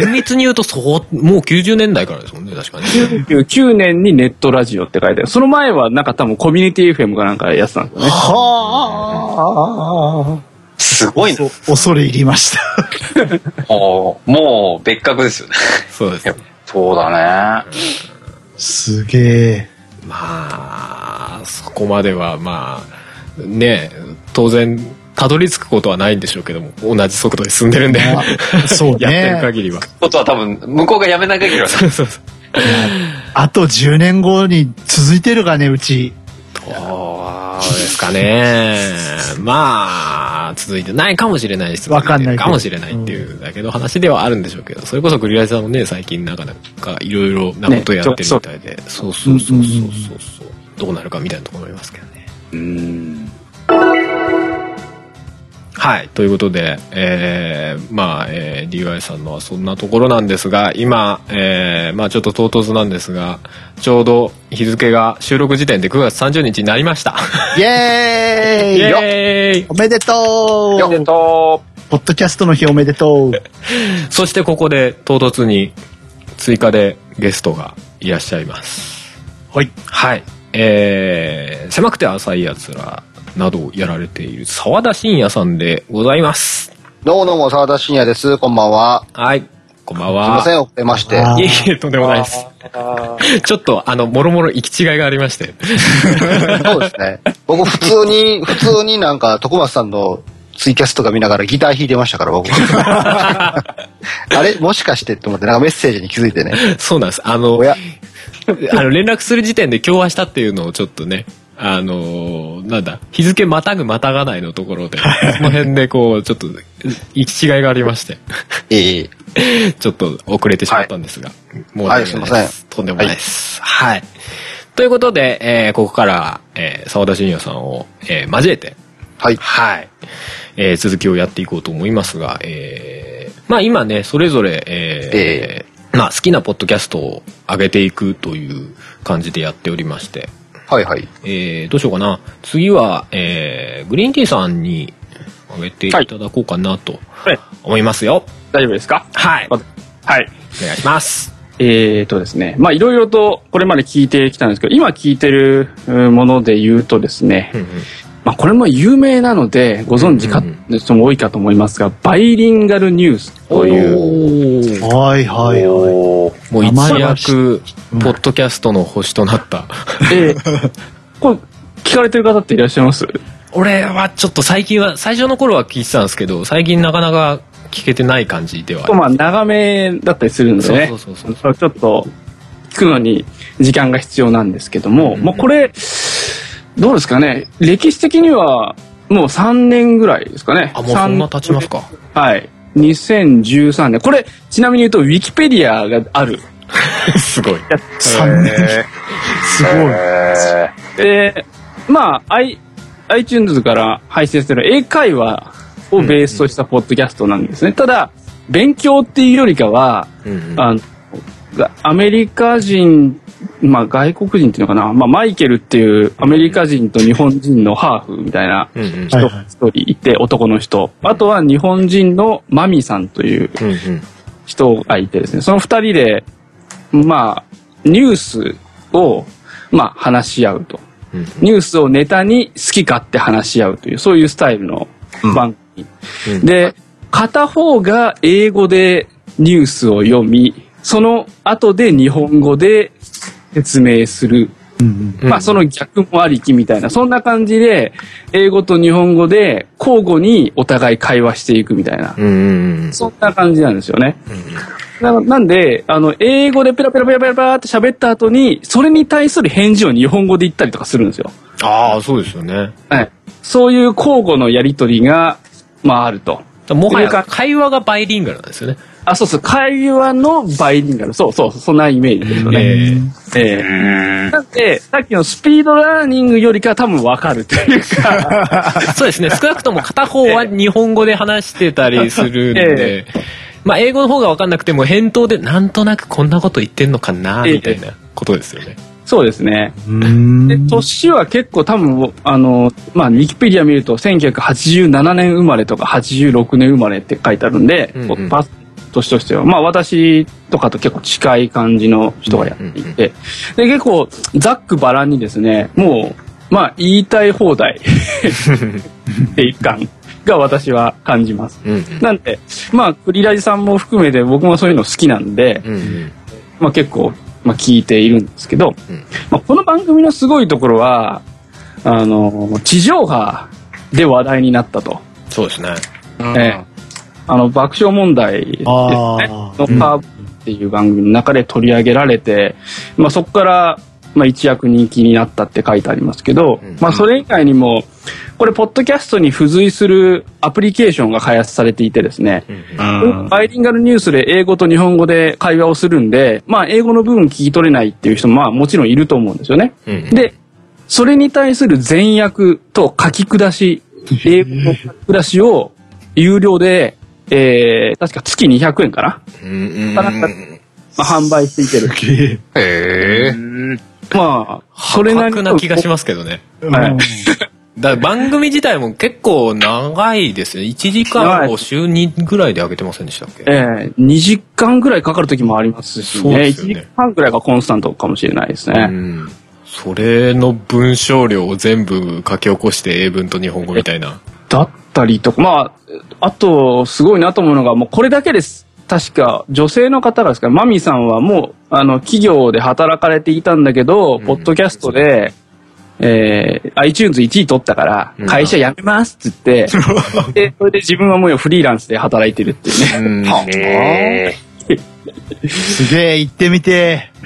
厳密に言うとそうもう90年代からですもんね確かに99年にネットラジオって書いてある。その前はなんか多分コミュニティ FM かなんかやってたんですよね。はすごいな。あ。恐れ入りました。[laughs] もう、もう別格ですよね。そうですねそうだね。すげえ。まあそこまではまあね当然たどり着くことはないんでしょうけども同じ速度で進んでるんで。まあそうね。[laughs] やってる限りは。ことは多分、向こうがやめない限りは。そうそうそう。あと10年後に続いてるかね、うち。どうですかね。まあ続いてないかもしれないですわかんないかもしれないっていうだけの話ではあるんでしょうけどそれこそグリライさんもね最近なかなかいろいろなことやってるみたいで、そうそうそうそうそうそう。どうなるかみたいなところありますけどね。うん。はい。ということで、えー、まあ、えー、DY さんのはそんなところなんですが、今、えー、まあちょっと唐突なんですが、ちょうど日付が収録時点で9月30日になりました。イエーイイエーイおめでとうよっとポッドキャストの日おめでとうそしてここで唐突に追加でゲストがいらっしゃいます。はい。はい。えー、狭くて浅い奴らなどをやられている沢田信也さんでございます。どうもどうも、沢田信也です。こんばんは。はい。こんばんすいは。ません、遅れまして。あいえいえ、とんでもないです。ちょっと、あの、もろもろ行き違いがありまして。そうですね。僕、普通に、普通になんか、徳松さんのツイキャスとか見ながらギター弾いてましたから、僕。[laughs] あれ？もしかしてって思って、なんかメッセージに気づいてね。そうなんです。あのお、や、あの、連絡する時点で共和したっていうのをちょっとね、あのーなんだ、日付またぐまたがないのところで、この辺でこう、ちょっと、行き違いがありまして、ええちょっと遅れてしまったんですが、もうはいすいませんとんでもないです。はい。ということで、えーここから、えー、沢田信也さんを、えー交えて、はい。はい。えー続きをやっていこうと思いますが、えーまあ今ね、それぞれ、えーまあ好きなポッドキャストを上げていくという感じでやっておりまして、はいはい。えーどうしようかな。次は、えーグリーンティーさんに上げていただこうかなとはい思いますよ。大丈夫ですか？はい。おはい。願いします。えーとですね。まあいろいろとこれまで聞いてきたんですけど、今聞いてるうんもので言うとですね、うんうんまあこれも有名なのでご存知かう人も多いかと思いますが、バイリンガルニュースという、はいはいはい。もう一躍、ポッドキャストの星となった。えーこれ聞かれてる方っていらっしゃいます？俺はちょっと最近は、最初の頃は聞いてたんですけど、最近なかなか聞けてない感じでは。まあ長めだったりするんでね。そうそうそうそう。それちょっと聞くのに時間が必要なんですけども、うん。もうこれ、どうですかね。歴史的にはもう3年ぐらいですかね。あ、もうそんな経ちますか。はい。2013年。これ、ちなみに言うと、ウィキペディアがある。[laughs] すごい。3年。すごい。えで、まあ、I、iTunes から配信してる英会話をベースとしたポッドキャストなんですね。ただ、勉強っていうよりかは、うんうんあの、がアメリカ人、まあ外国人っていうのかな、まあマイケルっていうアメリカ人と日本人のハーフみたいなうんうん。人が一人いて、男の人。あとは日本人のマミさんといううんうん。人がいてですね、その二人で、まあ、ニュースを、まあ話し合うと。うんニュースをネタに好き勝手話し合うという、そういうスタイルの番組。うん。で、片方が英語でニュースを読み、その後で日本語で説明する。うんうんまあその逆もありきみたいな、そんな感じで、英語と日本語で交互にお互い会話していくみたいな、うんうんうんそんな感じなんですよね。ななんで、あの、英語でペラペラペラペラペラって喋った後に、それに対する返事を日本語で言ったりとかするんですよ。ああ、そうですよね。はい。そういう交互のやりとりが、まああると。もはや会話がバイリンガルなんですよね。あ、そうそう、会話のバイリンガル。そうそう、そんなイメージですよね。えええなんで、さっきのスピードラーニングよりかは多分わかるというか、え [laughs] そうですね。少なくとも片方は日本語で話してたりするんで、まあ英語の方が分かんなくても返答でなんとなくこんなこと言ってんのかな、ええみたいなことですよね。そうですね。うんで、年は結構多分、あの、まあ、ウィキペディア見ると、1987年生まれとか86年生まれって書いてあるんで、うんうんパス年としては、まあ、私とかと結構近い感じの人がやっていて、で、結構、ざっくばらんにですね、もう、まあ、言いたい放題。[laughs] っていう感が私は感じます。うんなんで、まあ、クリラジさんも含めて僕もそういうの好きなんで、うんうん。まあ結構、まあ聞いているんですけど、うん。まあこの番組のすごいところは、あの、地上波で話題になったと。そうですね。ええあの、爆笑問題ですね。のカーブっていう番組の中で取り上げられて、まあそこから、まあ一躍人気になったって書いてありますけど、うん。まあそれ以外にも、これ、ポッドキャストに付随するアプリケーションが開発されていてですね、うん。バイリンガルニュースで英語と日本語で会話をするんで、まあ、英語の部分聞き取れないっていう人も、まあ、もちろんいると思うんですよね。うん。で、それに対する全訳と書き下し、英語の書き下しを有料で、えー、確か月200円かな、うんうんまあ、販売していける。へえまあ、それなりな気がしますけどね。はい。だから番組自体も結構長いですね。1時間を週2ぐらいで上げてませんでしたっけ？えー、2時間ぐらいかかる時もありますしそうね。1ですよね。時間ぐらいがコンスタントかもしれないですね。うん。それの文章量を全部書き起こして英文と日本語みたいな。だったりとか、まあ、あと、すごいなと思うのが、もうこれだけです。確か、女性の方がですか、マミさんはもう、あの、企業で働かれていたんだけど、うん。ポッドキャストで、えー、iTunes1 位取ったからうん、会社辞めますっつって、[laughs] で、それで自分はもうフリーランスで働いてるっていうね。うん。[laughs] へすげえ、行ってみて。[laughs]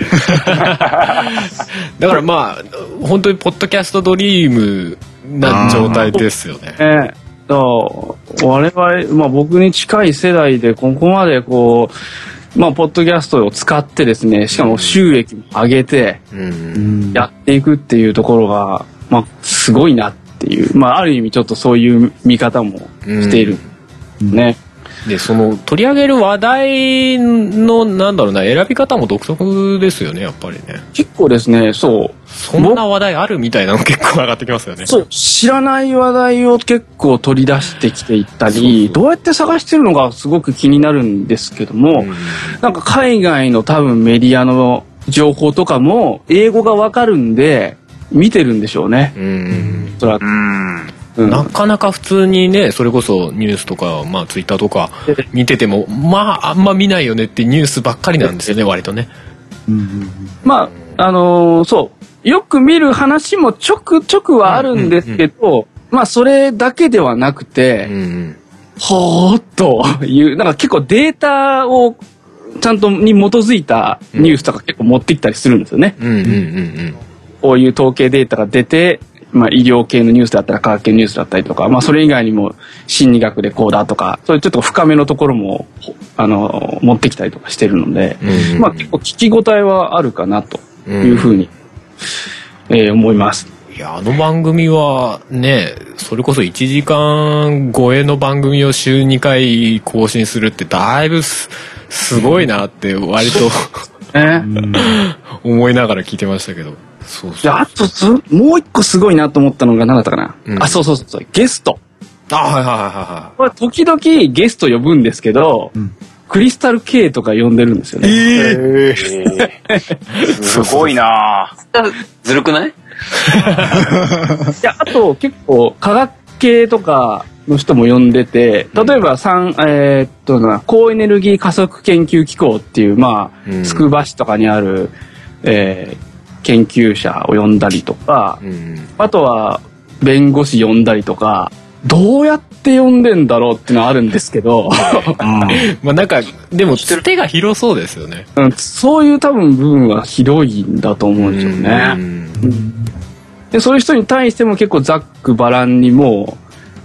だからまあ本当にポッドキャストドリームな状態ですよね我々、まあ僕に近い世代でここまでこう、まあ、ポッドキャストを使ってですね、しかも収益も上げて、うんやっていくっていうところが、まあ、すごいなっていう、まあ、ある意味ちょっとそういう見方もしている。ね。でその取り上げる話題のなんだろうな選び方も独特ですよねやっぱりね結構ですね、そう。そんな話題あるみたいなの結構上がってきますよねそう、知らない話題を結構取り出してきていったり、そうそうどうやって探してるのかすごく気になるんですけども、うんなんか海外の多分メディアの情報とかも英語がわかるんで、見てるんでしょうね。うんそ。うん。うん。なかなか普通にねそれこそニュースとかまあツイッターとか見ててもまああんま見ないよねってニュースばっかりなんですよね割とね。まあ、あのーそう。よく見る話もちょくちょくはあるんですけど、まあそれだけではなくうて、ん。ほーっという、なんか結構データをちゃんとに基づいたニュースとか結構持ってきたりするんですよね。うんうんうん。こういう統計データが出て、まあ医療系のニュースだったら科学系ニュースだったりとか、まあそれ以外にも心理学でこうだとか、そういうちょっと深めのところも、ほあの、持ってきたりとかしてるので、うんうんまあ結構聞き応えはあるかなというふうに、えー思います。いやあの番組はねそれこそ1時間超えの番組を週2回更新するってだいぶすすごいなって割とね。[laughs] 思いながら聞いてましたけどそうで、そう。あとす、もう一個すごいなと思ったのが何だったかな？うん。あ、そうそうそうそう、ゲスト。あはいはいはいはこれ時々ゲスト呼ぶんですけど、ん。クリスタル K とか呼んでるんですよね。えー。[laughs] すごいな。ぁずるくない？[laughs] いや、あと結構科学系とかの人も呼んでて、例えば三えーっとな、高エネルギー加速研究機構っていう、まあ、うん。つくば市とかにある、えー研究者を呼んだりとか、いうん。あとは弁護士呼んだりとか、どうやって呼んでんだろうっていうのはあるんですけど、まあなんかでも手が広そうですよね。うんそういう多分部分は広いんだと思うんですようね。ん。で、そういう人に対しても結構ざっくばらんにも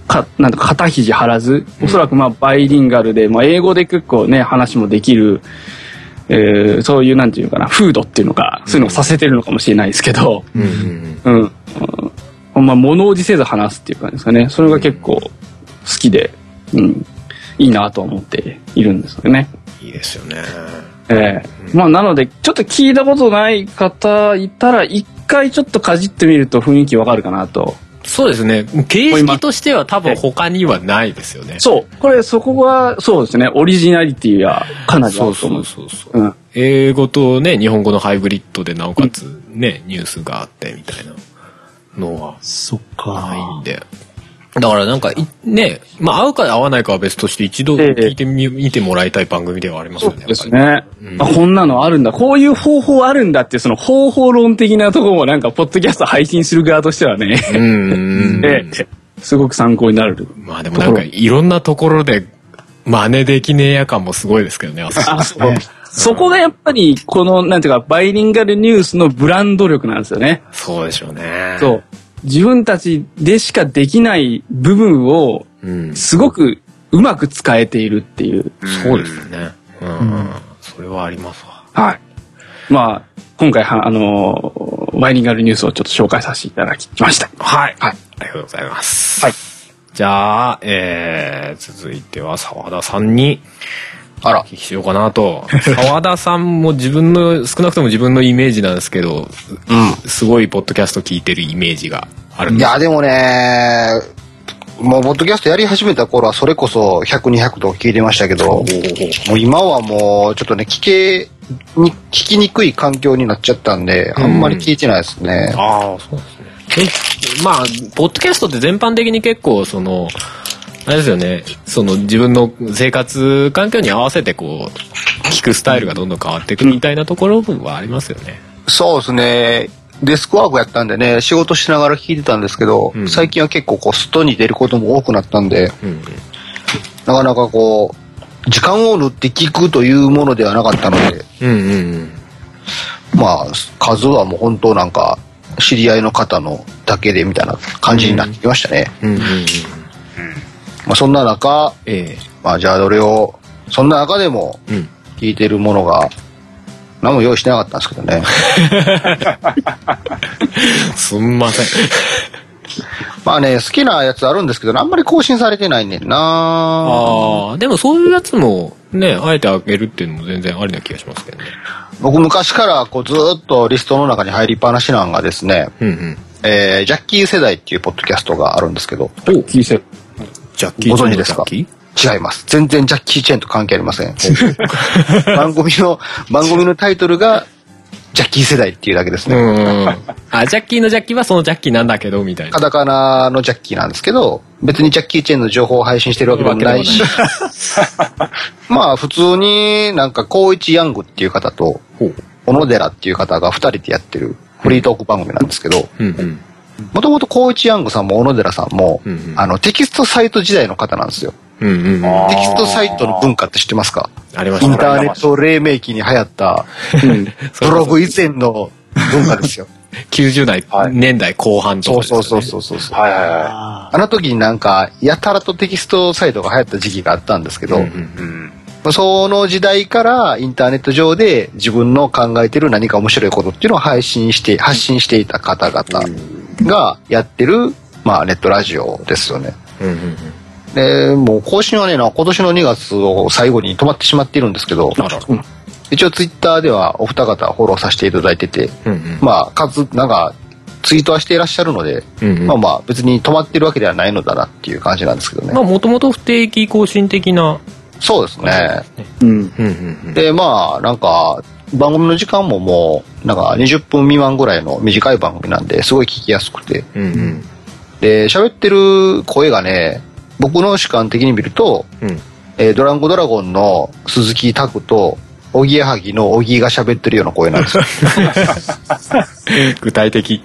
う、か、なんとか肩肘張らず、おそらくまあバイリンガルで、まあ英語で結構ね、話もできる、えーそういうなんていうのかな、風土っていうのか、そういうのをさせてるのかもしれないですけど、うんうんうん。うんほんま物おじせず話すっていう感じですかね。それが結構好きで、うん。いいなとは思っているんですよね。いいですよねええまあなので、ちょっと聞いたことない方いたら、一回ちょっとかじってみると雰囲気わかるかなと。そうですね。形式としては多分他にはないですよね。そう。これ、そこが、そうですね、オリジナリティがかなりあると思そうう。そうそう。うん。英語とね、日本語のハイブリッドでなおかつね、ニュースがあってみたいなのはそっないかん。で。だからなんかい、ね、まあ合うか合わないかは別として一度ええ聞いてみ、見てもらいたい番組ではありますよね。ですやっぱね。あ、こんなのあるんだ。こういう方法あるんだって、その方法論的なところもなんか、ポッドキャスト配信する側としてはね、り。うんうんうん。[laughs] ええすごく参考になる。まあでもなんかいろんなところで真似できねえや感もすごいですけどね。あそこ。そこがやっぱり、この、なんていうか、バイリンガルニュースのブランド力なんですよね。そうでしょうね。そう。自分たちでしかできない部分を、うん。すごくうまく使えているっていう。そうですね。うん。それはありますわ。はい。まあ、今回は、あのー、バイリンガルニュースをちょっと紹介させていただきました。はい。はい。ありがとうございます。はい。じゃあ、えー、続いては沢田さんにあらしようかなと。[laughs] 沢田さんも自分の、少なくとも自分のイメージなんですけど、すごいポッドキャスト聞いてるイメージがあるんですいや、でもね、もう、ポッドキャストやり始めた頃は、それこそ100、200と聞いてましたけど、もう今はもう、ちょっとね、聞け、に、聞きにくい環境になっちゃったんで、あんまり聞いてないですね。ああ、そうですね。えまあ、ポッドキャストって全般的に結構、その、あれですよね、その自分の生活環境に合わせてこう、聞くスタイルがどんどん変わっていくみたいなところはありますよね。そうですね。デスクワークやったんでね、仕事しながら聞いてたんですけど、うん最近は結構こう、外に出ることも多くなったんで、うん。なかなかこう、時間を縫って聞くというものではなかったので、うんうんうん。まあ、数はもう本当なんか、知り合いの方のだけでみたいな感じになってきましたね。うんうんうん。まあ、そんな中、えまあ、じゃあどれを、そんな中でもえうん。聞いてるものが、何も用意してなかったんですけどね。[laughs] すんません。[laughs] まあね、好きなやつあるんですけど、あんまり更新されてないねんなああ、でもそういうやつもね、あえてあげるっていうのも全然ありな気がしますけどね。僕昔からこうずーっとリストの中に入りっぱなしなんがですね、うんうん。えー、ジャッキー世代っていうポッドキャストがあるんですけど、お、聞いてる。ジャッキーご存知ですか？違います。全然ジャッキー・チェンと関係ありません。[laughs] 番組の、番組のタイトルが、ジャッキー世代っていうだけですね。あ、ジャッキーのジャッキーはそのジャッキーなんだけど、みたいなカ。タカナのジャッキーなんですけど、別にジャッキー・チェンの情報を配信してるわけでもないし、[laughs] まあ普通になんか、高一ヤングっていう方と。小野寺っていう方が二人でやってるフリートーク番組なんですけど、うんうん。もともと高一ヤングさんも小野寺さんも、うんうんあの、テキストサイト時代の方なんですよ。うんうんテキストサイトの文化って知ってますか？ありましたね。インターネット黎明期に流行った、ブログ以前の文化ですよ。[laughs] 90代、はい年代後半とかですよね。そうそうそうそうそう。はいはいはああの時になんか、やたらとテキストサイトが流行った時期があったんですけど、うんうんい。うん。その時代からインターネット上で自分の考えてる何か面白いことっていうのを配信して、発信していた方々がやってる、まあネットラジオですよね。うんうんうん。で、もう更新はね、な今年の2月を最後に止まってしまっているんですけど、あら。一応ツイッターではお二方フォローさせていただいてて、うんうん。まあ、数、なんか、ツイートはしていらっしゃるので、うんうんまあまあ、別に止まってるわけではないのだなっていう感じなんですけどね。まあ、もともと不定期更新的な。そうですね。うん。うんうんうん。で、まあ、なんか、番組の時間ももう、なんか20分未満ぐらいの短い番組なんで、すごい聞きやすくて。うんうん。で、喋ってる声がね、僕の主観的に見ると、うん。えードランゴドラゴンの鈴木拓と、おぎやはぎのおぎが喋ってるような声なんですよ。[laughs] 具体的。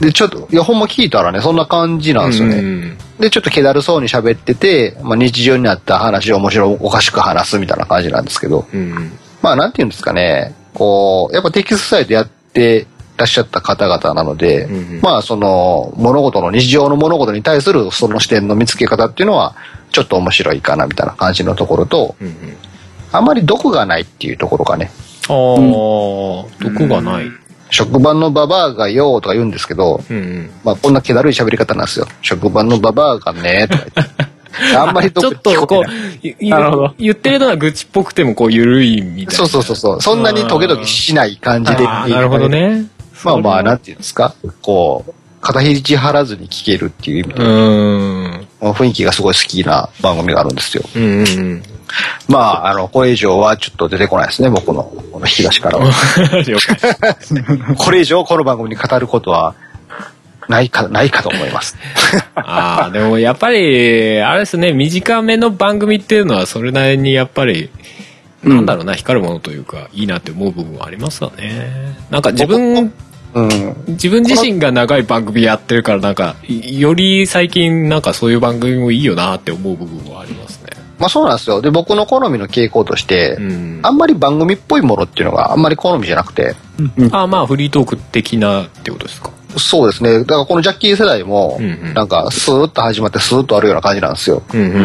で、ちょっと、いや、ほんま聞いたらね、そんな感じなんですよね。うんで、ちょっと気だるそうに喋ってて、まあ、日常になった話を面白おかしく話すみたいな感じなんですけど、うんうん。まあ、なんて言うんですかね、こう、やっぱテキストサイトやってらっしゃった方々なので、うんうんまあ、その、物事の、日常の物事に対するその視点の見つけ方っていうのは、ちょっと面白いかなみたいな感じのところと、うんうん。あまり毒がないっていうところがね、ああ、毒がない。職場のババアがよーとか言うんですけど、うんうん。まあこんな気だるい喋り方なんですよ。職場のババアがねとか言って。[laughs] あんまりちょっとこう、ゆゆなるほど言ってるのは愚痴っぽくてもこう緩いみたいな。そうそうそうそう。そんなにトゲトゲしない感じで。なるほど。ね。まあまあ、なんていうんですか。こう、肩肘張らずに聞けるっていう意味で、うーん。雰囲気がすごい好きな番組があるんですよ。うんうんうん。まあ、あの、これ以上はちょっと出てこないですね、僕の、この引き出しからは。[laughs] [laughs] これ以上この番組に語ることは、ないか、ないかと思います。[laughs] ああ、でもやっぱり、あれですね、短めの番組っていうのはそれなりにやっぱり、なんだろうな、光るものというか、いいなって思う部分はありますよね。なんか自分、うん。自分自身が長い番組やってるからなんか、いより最近なんかそういう番組もいいよなって思う部分はありますね。まあそうなんですよ。で、僕の好みの傾向として、うん。あんまり番組っぽいものっていうのがあんまり好みじゃなくて、あまあフリートーク的なってことですか？そうですね。だからこのジャッキー世代もうんうん、なんかスーッと始まってスーッとあるような感じなんですよ。うんうんうん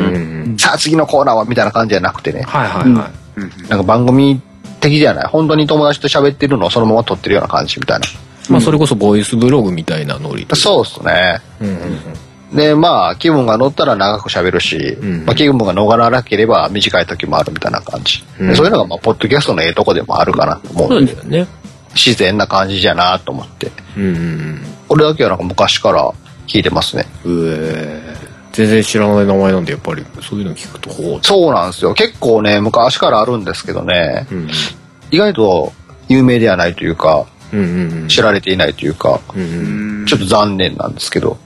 うん。さあ次のコーナーはみたいな感じじゃなくてね。はいはいはい。なんか番組的じゃない。本当に友達と喋ってるのをそのまま撮ってるような感じみたいな。まあそれこそボイスブログみたいなノリとそうですね。うんうんうん。で、まあ、気分が乗ったら長く喋るし、んまあ、気分が逃らなければ短い時もあるみたいな感じ。でうんそういうのが、まあ、ポッドキャストのええとこでもあるかなと思そううんでですよね。自然な感じじゃなと思って。うんうんこれだけはなんか昔から聞いてますね。うえ全然知らない名前なんでやっぱりそういうの聞くとほうそうなんですよ。結構ね、昔からあるんですけどね、うん意外と有名ではないというか、うんうんうん知られていないというか、うんうんちょっと残念なんですけど。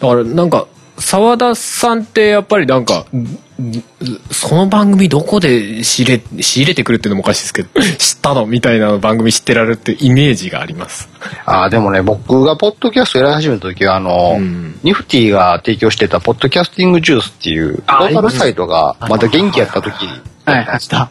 だからなんか澤田さんってやっぱりなんかんんその番組どこで仕入れ仕入れてくるっていうのもおかしいですけど [laughs] 知ったのみたいな番組知ってられるっていうイメージがあります。ああ、でもね、僕がポッドキャストやり始めた時は、あの、うん。ニフティが提供してたポッドキャスティングジュースっていう、ローカルサイトがまだ元気やった時に、はい、あった。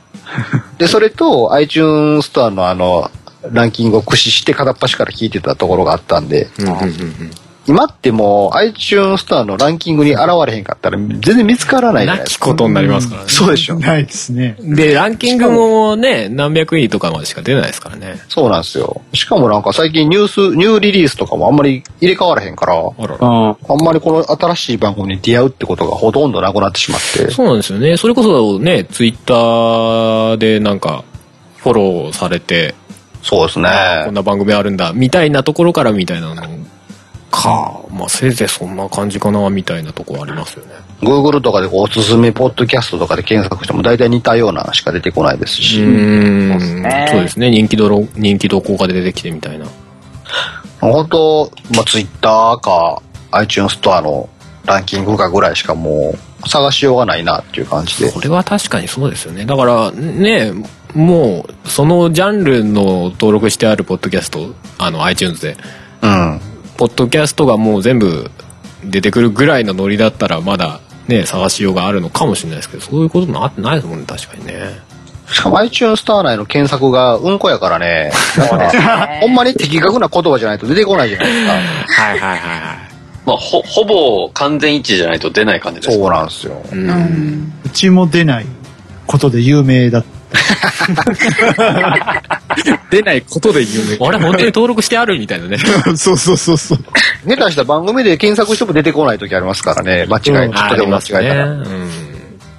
で、それと iTunes ストアのあの、ランキングを駆使して片っ端から聞いてたところがあったんで、うんうんうん今ってもう iTunes ストアのランキングに現れへんかったら全然見つからないじゃないなですか。きことになりますからねそうでしょ。ないですね。でランキングもね何百位とかまでしか出ないですからねそうなんですよ。しかもなんか最近ニュース、ニューリリースとかもあんまり入れ替わらへんから、あららうん。あんまりこの新しい番組に出会うってことがほとんどなくなってしまって。そうなんですよねそれこそねツイッターでなんかフォローされてそうですね。こんな番組あるんだみたいなところからみたいなのか。まあせいぜいそんな感じかなみたいなとこありますよね。Google とかでこうおすすめポッドキャストとかで検索しても大体似たようなしか出てこないですうし、ーん。そうですね。そうですね。人気度人気動向が出てきてみたいな。本当まあ Twitter か iTunes ストアのランキングかぐらいしかもう探しようがないなっていう感じで。これは確かにそうですよね。だからねもうそのジャンルの登録してあるポッドキャストあの iTunes で。うん。ポッドキャストがもう全部出てくるぐらいのノリだったらまだね探しようがあるのかもしれないですけどそういうことなってないですもんね確かにねしかも iTunes ストア内の検索がうんこやからね、だからほんまに的確な言葉じゃないと出てこないじゃないですか。はいはいはいはいまあ、ほ、ほぼ完全一致じゃないと出ない感じです。そうなんですよ。うんうちも出ないことで有名だ。出ないことで有名。あれ本当に登録してあるみたいなね [laughs] そうそうそうそう。下手した番組で検索しても出てこない時ありますからね、間違い、ちょっとでも間違えたら。うん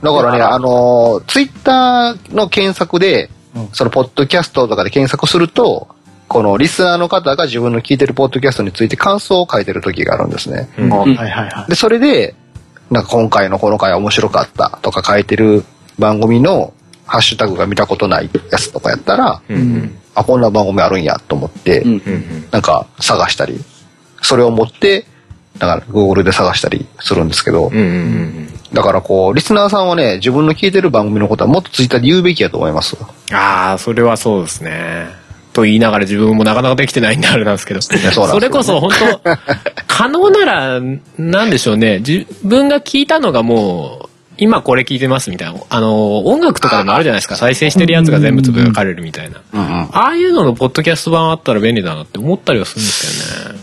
だからね、あのツイッターの検索で、うんそのポッドキャストとかで検索すると、このリスナーの方が自分の聞いてるポッドキャストについて感想を書いてる時があるんですね。うんはいはいはい。で、それで、なんか今回のこの回面白かったとか書いてる番組のハッシュタグが見たことないやつとかやったら、うんうん。あ、こんな番組あるんやと思って、うんうんなんか探したり、それを持って、だから Google で探したりするんですけど、うんうんうんだからこう、リスナーさんはね、自分の聞いてる番組のことはもっとツイッターで言うべきやと思います。ああそれはそうですね。と言いながら自分もなかなかできてないんであれなんですけど。そうなんですよそれこそ本当 [laughs] 可能ならなんでしょうね。自分が聞いたのがもう今これ聞いてますみたいな。あの音楽とかでもあるじゃないですか。再生してるやつが全部つぶやかれるみたいな。ああいうののポッドキャスト版あったら便利だなって思ったりはするんですけどね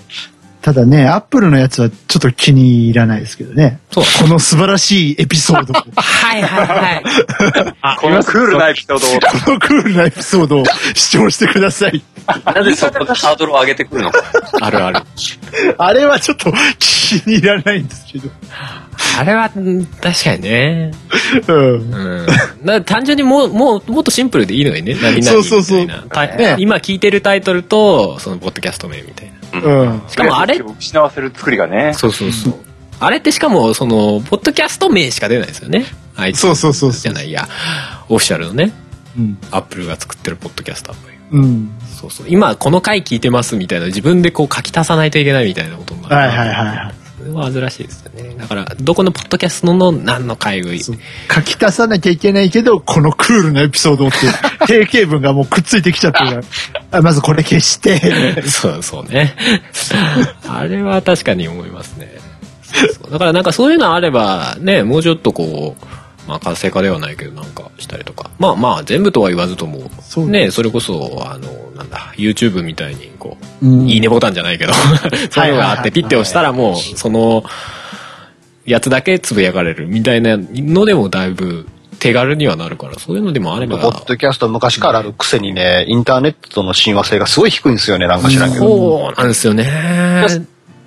ただね、アップルのやつはちょっと気に入らないですけどね。そうこの素晴らしいエピソード。こ [laughs] はいはいはい。このクールなエピソードを。のクールなエピソードを視聴してください。なぜそこでハードルを上げてくるのか。[laughs] あるある。あれはちょっと気に入らないんですけど。あれは、うん確かにね。うん。うん。単純にもう、もう、もっとシンプルでいいのにね。何々みたいな。そうそうそう今聞いてるタイトルと、その、ポッドキャスト名みたいな。うん。しかもあれ、失わせる作りがね。そうそうそう。あれってしかも、その、ポッドキャスト名しか出ないですよね。あいつそうそうそうそうじゃない、いや、オフィシャルのね、うん。アップルが作ってるポッドキャストアプリ。うん。そうそう。今、この回聞いてますみたいな、自分でこう書き足さないといけないみたいなことになる。はいはいはい煩しいですよね。だから、どこのポッドキャストの何の回を、書き足さなきゃいけないけど、このクールなエピソードって、[laughs] 定型文がもうくっついてきちゃってるあまずこれ消して。そうそうね。あれは確かに思いますね。そうだからなんかそういうのあれば、ね、もうちょっとこう、まあ活性化ではないけどなんかしたりとか。まあまあ全部とは言わずとも、そうね、それこそ、あの、なんだ、YouTube みたいにこう、うんいいねボタンじゃないけど、[laughs] そういうのがあってピッて押したらもう、その、やつだけつぶやかれるみたいなのでもだいぶ手軽にはなるから、そういうのでもあれば。ポッドキャスト昔からあるくせにね、インターネットとの親和性がすごい低いんですよね、なんか知らんけど。そうなんですよね。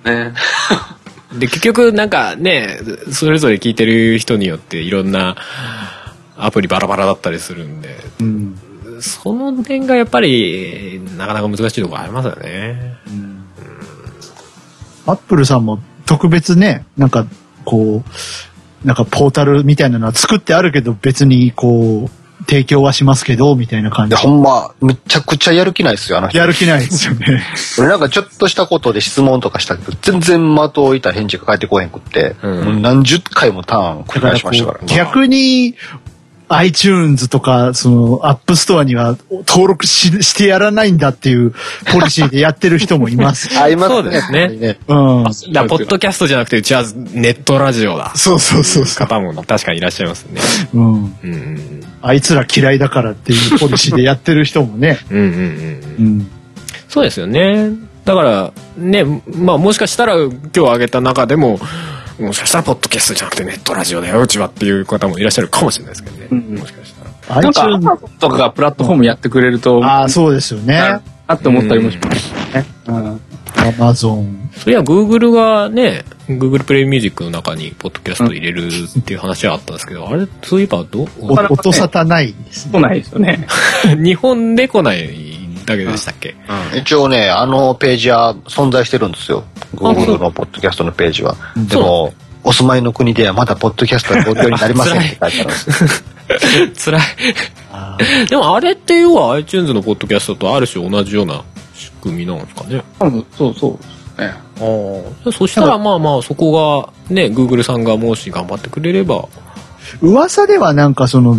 ね。[laughs] で、結局なんかね、それぞれ聞いてる人によっていろんなアプリバラバラだったりするんで、うん。その点がやっぱりなかなか難しいところありますよね。アップルさんも特別ね、なんか、こう、なんかポータルみたいなのは作ってあるけど、別にこう、提供はしますけど、みたいな感じで、。ほんま、むちゃくちゃやる気ないですよ、あの人。やる気ないですよね。[laughs] 俺なんかちょっとしたことで質問とかしたけど、全然的を得た返事が返ってこへんくって、うんもう何十回もターン繰り返しましたから。こう逆に、iTunes とか、その、アップストアには登録ししてやらないんだっていうポリシーでやってる人もいます。[laughs] あ、今そうですねね。うん。だポッドキャストじゃなくてうちはネットラジオだ。そうそうそうそ方も確かにいらっしゃいますね。う。うん。うんうんあいつら嫌いだからっていうポリシーでやってる人もね。うん。うんうんうんうん。うん。そうですよね。だから、ね、まあもしかしたら今日挙げた中でも、もしかしたらポッドキャストじゃなくてネットラジオだよ、うちはっていう方もいらっしゃるかもしれないですけどね。うんもしかしたら。なんか、ア iTunes マゾンとかがプラットフォームやってくれると、ああ、そうですよね。なって思ったりもしますね。うん。Amazon。そういや、Google がね、Google プレイミュージックの中にポッドキャスト入れるっていう話はあったんですけど、あれ、そういえばどう？お音沙汰ないですね。来ないですよね。[laughs] 日本で来ないだけでしたっけ、一応ね、あのページは存在してるんですよ。Google のポッドキャストのページは。でも、お住まいの国ではまだポッドキャストはご利用になりませんって書いてあるんですよ。[laughs] 辛い。あでもあれって要は iTunes のポッドキャストとある種同じような仕組みなんですかね。そうそうですね。ああ。そしたらまあまあそこがね、Google さんがもし頑張ってくれれば、ー噂ではなんかその、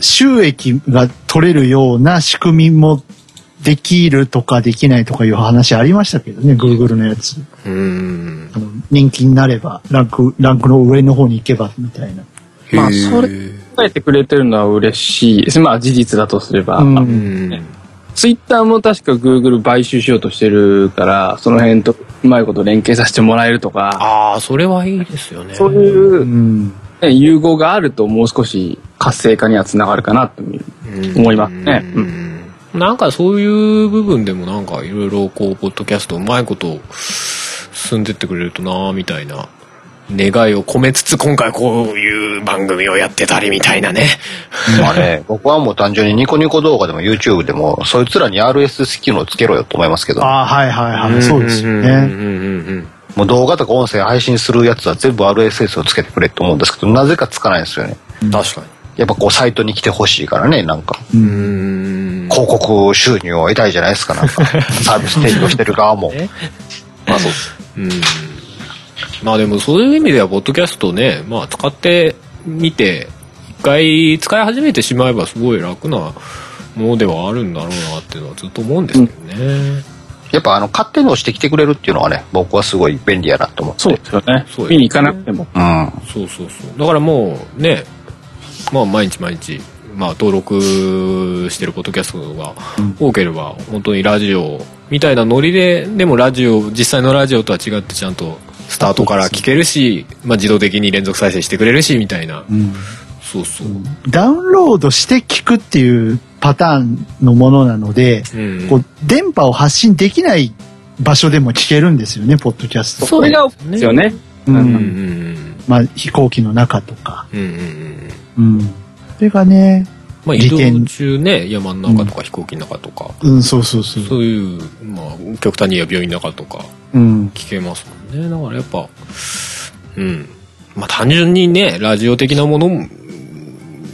収益が取れるような仕組みもできるとかできないとかいう話ありましたけどね、Google のやつ。うーん。あの人気になれば、ランク、ランクの上の方に行けば、みたいな。まあ、それ、考えてくれてるのは嬉しいです。まあ、事実だとすれば。うんうん。ツイッターも確か Google 買収しようとしてるから、その辺とうまいこと連携させてもらえるとか、ああ、それはいいですよね。そういうう、ん。ね、融合があるともう少し活性化にはつながるかなと思いますね。ううんんなんかそういう部分でもなんかいろいろこう、ポッドキャストうまいこと進んでってくれるとなみたいな願いを込めつつ今回こういう番組をやってたりみたいなね。まあね、僕はもう単純にニコニコ動画でも YouTube でも、そいつらに RSS 機能つけろよと思いますけど、ああ、はいはいはい。そうですよね。うんうんうんもう動画とか音声配信するやつは全部 RSS をつけてくれって思うんですけど、なぜかつかないんですよね。うん。確かに。やっぱこうサイトに来てほしいからね、なんか。うーん。広告収入を得たいじゃないですか、なんか。[laughs] サービス提供してる側も。ねまあそう。うん。まあでもそういう意味では、ポッドキャストね、まあ使ってみて、一回使い始めてしまえばすごい楽なものではあるんだろうなっていうのはずっと思うんですけどね。やっぱあの、勝手に押してきてくれるっていうのはね、僕はすごい便利やなと思って。そうですよねそう。ですね見に行かなくても。うん。そうそうそう。だからもうね、まあ毎日毎日まあ、登録してるポッドキャストが多ければ、本当にラジオみたいなノリででもラジオ実際のラジオとは違ってちゃんとスタートから聞けるし、まあ、自動的に連続再生してくれるしみたいな、うん。そうそう、ダウンロードして聞くっていうパターンのものなので、うん。こう電波を発信できない場所でも聞けるんですよね、ポッドキャスト。それがですよね。ううん。うんん。まあ、飛行機の中とか。うんうんうんうん。それがね、まあ移動中ね山の中とか飛行機の中とか、うん、そうそうそう。そういう、まあ、極端に言えば病院の中とかうん。聞けますもんねだからやっぱうんまあ単純にねラジオ的なものも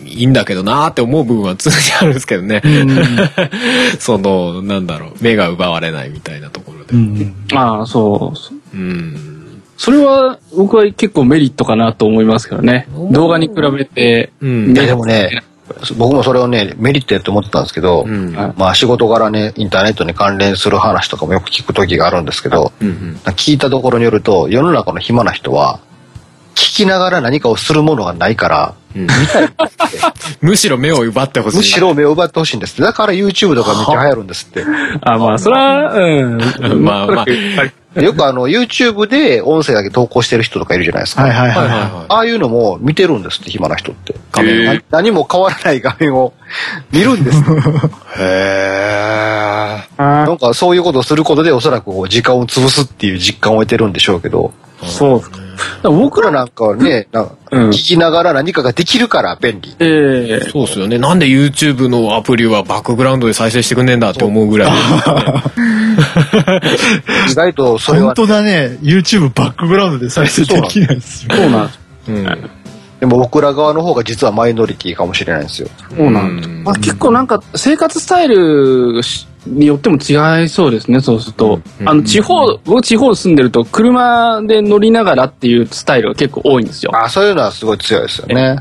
いいんだけどなーって思う部分は常にあるんですけどね、[laughs] そのなんだろう目が奪われないみたいなところでうん。ああ、そう。そうん、それは僕は結構メリットかなと思いますけどね。動画に比べて。うん。いやでもね、僕もそれをね、メリットやって思ってたんですけど、うん。はいまあ仕事柄ね、インターネットに関連する話とかもよく聞く時があるんですけど、うんうん。聞いたところによると、世の中の暇な人は、聞きながら何かをするものがないから、うんむしろ目を奪ってほしいむしろ目を奪ってほしいんです。だから YouTube とかめっちゃ流行るんですって。あ、まあ、それは、うん。[laughs] まあまあよくあの YouTube で音声だけ投稿してる人とかいるじゃないですか。はいはいはいい。ははいはああいうのも見てるんですって、暇な人って。画面何も変わらない画面を見るんです。[laughs] へえなんかそういうことをすることでおそらくこう時間を潰すっていう実感を得てるんでしょうけど、そうですか。僕ら、なんかはね、なんかうん聞きながら何かができるから便利。ええそうっすよねなんで YouTube のアプリはバックグラウンドで再生してくんねえんだって思うぐらい [laughs] 意外とそれは、本当だね。YouTube バックグラウンドで再生できないですよ。そうなんです。うんでも僕ら側の方が実はマイノリティかもしれないんですよ。そうなんです。うんまあ、結構なんか生活スタイルによっても違いそうですね、そうすると。うんあの、地方、僕地方住んでると車で乗りながらっていうスタイルが結構多いんですよ。あそういうのはすごい強いですよね。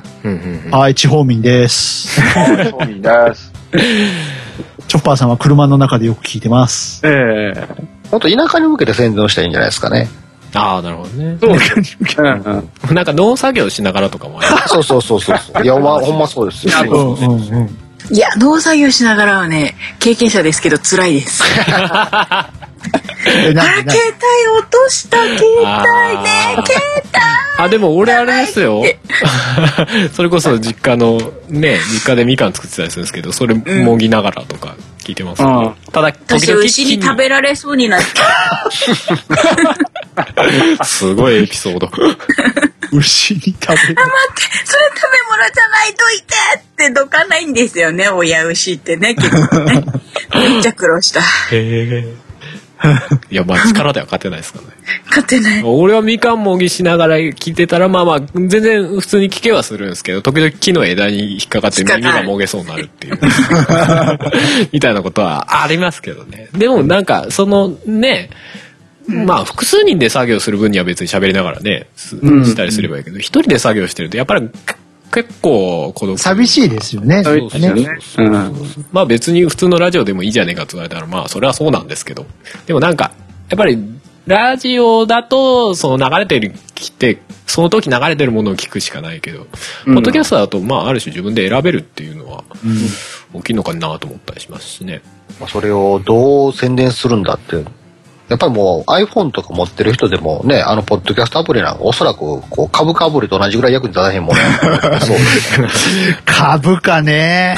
はい、地方民です。そういいです。[laughs] チョッパーさんは車の中でよく聞いてます。ええもっと田舎に向けて宣伝をしたらいいんじゃないですかね。ああなるほどねそうです。うんうんなんか農作業しながらとかもそうそうそうそうそう。いや、まあ、ほんまそうですよ。いや、農作業しながらはね、経験者ですけど辛いです。[laughs] え、携帯落とした、携帯ね、携あでも俺あれですよ。[laughs] それこそ実家のね実家でみかん作ってたりするんですけどそれもぎながらとか聞いてます、うん。ただ時私、々牛に食べられそうになって、[laughs] すごいエピソード牛に食べる。待って、それ食べ物じゃないといてってどかないんですよね、親牛ってね、結構ね。めっちゃ苦労した。へえ [laughs] いやまあ力では勝てないですからね勝てない。俺はみかんもぎしながら聞いてたらまあまあ全然普通に聞けはするんですけど時々木の枝に引っかかって耳がもげそうになるっていう [laughs] みたいなことはありますけどねでもなんかそのねまあ複数人で作業する分には別に喋りながらねすうんしたりすればいいけど一人で作業してるとやっぱり結構孤独寂しいですよね。そうですよね。うん。まあ別に普通のラジオでもいいじゃねえかって言われたらまあそれはそうなんですけどでもなんかやっぱりラジオだとその流れてるきてその時流れてるものを聞くしかないけど、うんポッドキャストだとまあある種自分で選べるっていうのは大きいのかなと思ったりしますしね。まあそれをどう宣伝するんだって。やっぱりもう iPhone とか持ってる人でもね、あのポッドキャストアプリなんかおそらくこう株価アプリと同じぐらい役に立たへんもんね。そうですね。株価ね。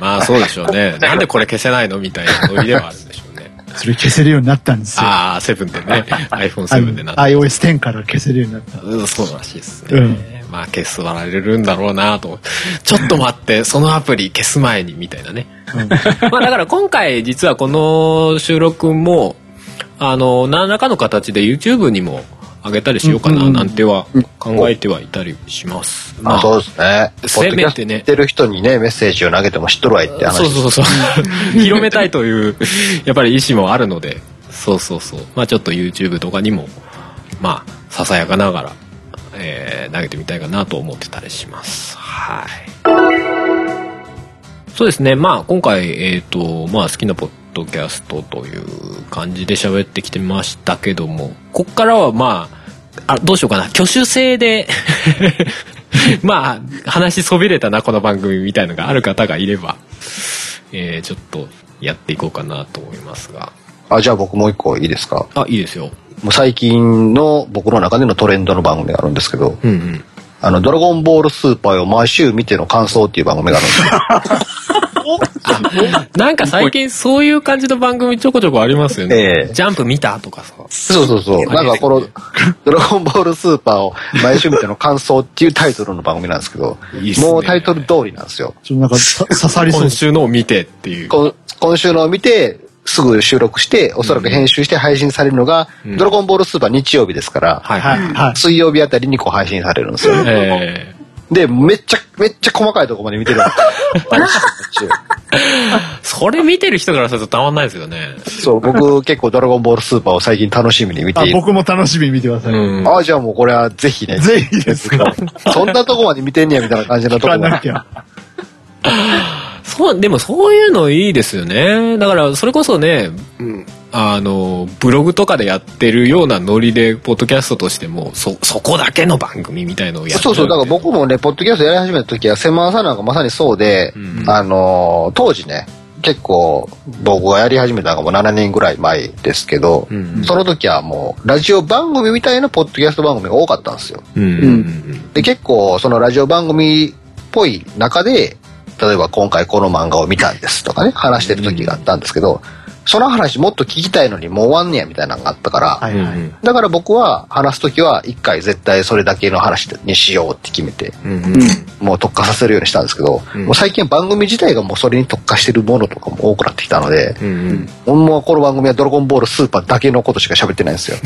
まあそうでしょうね。なんでこれ消せないのみたいなノリではあるんでしょうね。それ消せるようになったんですよ。ああ、セブンでね。あ iPhone7 のでなって。iOS10 から消せるようになった。うんそうらしいですね。うんまあ消すられるんだろうなと。ちょっと待って、そのアプリ消す前にみたいなね。まあだから今回実はこの収録も、あの、何らかの形で YouTube にも上げたりしようかななんては考えてはいたりします。あそうですね。ポせめてねてる人にね、メッセージを投げても知っとるわいって話。そうそうそう。[laughs] 広めたいという、やっぱり意思もあるので、そうそうそう。まあちょっと YouTube とかにも、まあ、ささやかながら、えー投げてみたいかなと思ってたりします。はい。そうですね。まあ今回、えっ、と、まあ好きなポッドキャストという感じで喋ってきてましたけども、こっからはまあ、あ、どうしようかな。挙手制で [laughs] まあ、話そびれたな、この番組みたいのがある方がいれば、えー、ちょっとやっていこうかなと思いますが。あ、じゃあ僕もう一個いいですか？あ、いいですよ。もう最近の僕の中でのトレンドの番組があるんですけど、うんうん。あの、ドラゴンボールスーパーを毎週見ての感想っていう番組があるんですよ。[laughs] なんか最近そういう感じの番組ちょこちょこありますよね。ええジャンプ見たとかさ。そうそうそう。なんかこの、ドラゴンボールスーパーを毎週見ての感想っていうタイトルの番組なんですけど、いいねもうタイトル通りなんですよ。ちょっとなんかさ刺さりそう今。週のを見てっていう。こ今週のを見て、すぐ収録して、おそらく編集して配信されるのが、うんドラゴンボールスーパー日曜日ですから、はいはい、はい。水曜日あたりにこう配信されるんですよ。えで、めっちゃ、めっちゃ細かいところまで見てる。[laughs] それ見てる人からするとたまんないですよね。そう、僕結構ドラゴンボールスーパーを最近楽しみに見ている。あ僕も楽しみに見てください。うん。ああ、じゃあもうこれはぜひね。ぜひですか。[laughs] そんなとこまで見てんねやみたいな感じのとこまで。そう、でもそういうのいいですよね。だから、それこそね、うんあの、ブログとかでやってるようなノリで、ポッドキャストとしても、そ、そこだけの番組みたいのをやってそうそう、だから僕もね、ポッドキャストやり始めた時は、セマンさんなんかまさにそうで、うんあのー当時ね、結構僕がやり始めたのがもう7年ぐらい前ですけど、うんその時はもうラジオ番組みたいなポッドキャスト番組が多かったんですよ。うん。うん。で、結構そのラジオ番組っぽい中で、例えば今回この漫画を見たんですとかね、話してる時があったんですけど、その話もっと聞きたいのにもう終わんねやみたいなのがあったから、はいはい。うん。だから僕は話す時は一回絶対それだけの話にしようって決めて、うん。うん。もう特化させるようにしたんですけど、うんもう最近番組自体がもうそれに特化してるものとかも多くなってきたので、うん。もうこの番組はドラゴンボールスーパーだけのことしか喋ってないんですよ。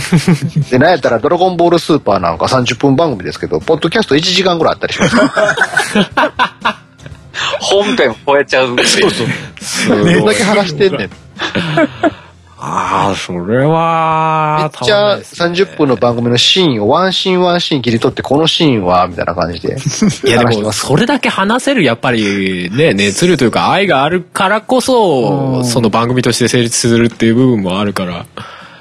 で、なんやったらドラゴンボールスーパーなんか30分番組ですけど、ポッドキャスト1時間ぐらいあったりします。[laughs] 本編超えちゃうっていう。そうそう。すどんだけ話してんねん。ああ、それは、めっちゃ30分の番組のシーンをワンシーンワンシーン切り取って、このシーンは、みたいな感じで。[laughs] いやでも、それだけ話せる、やっぱりね、熱量というか愛があるからこそ、その番組として成立するっていう部分もあるから。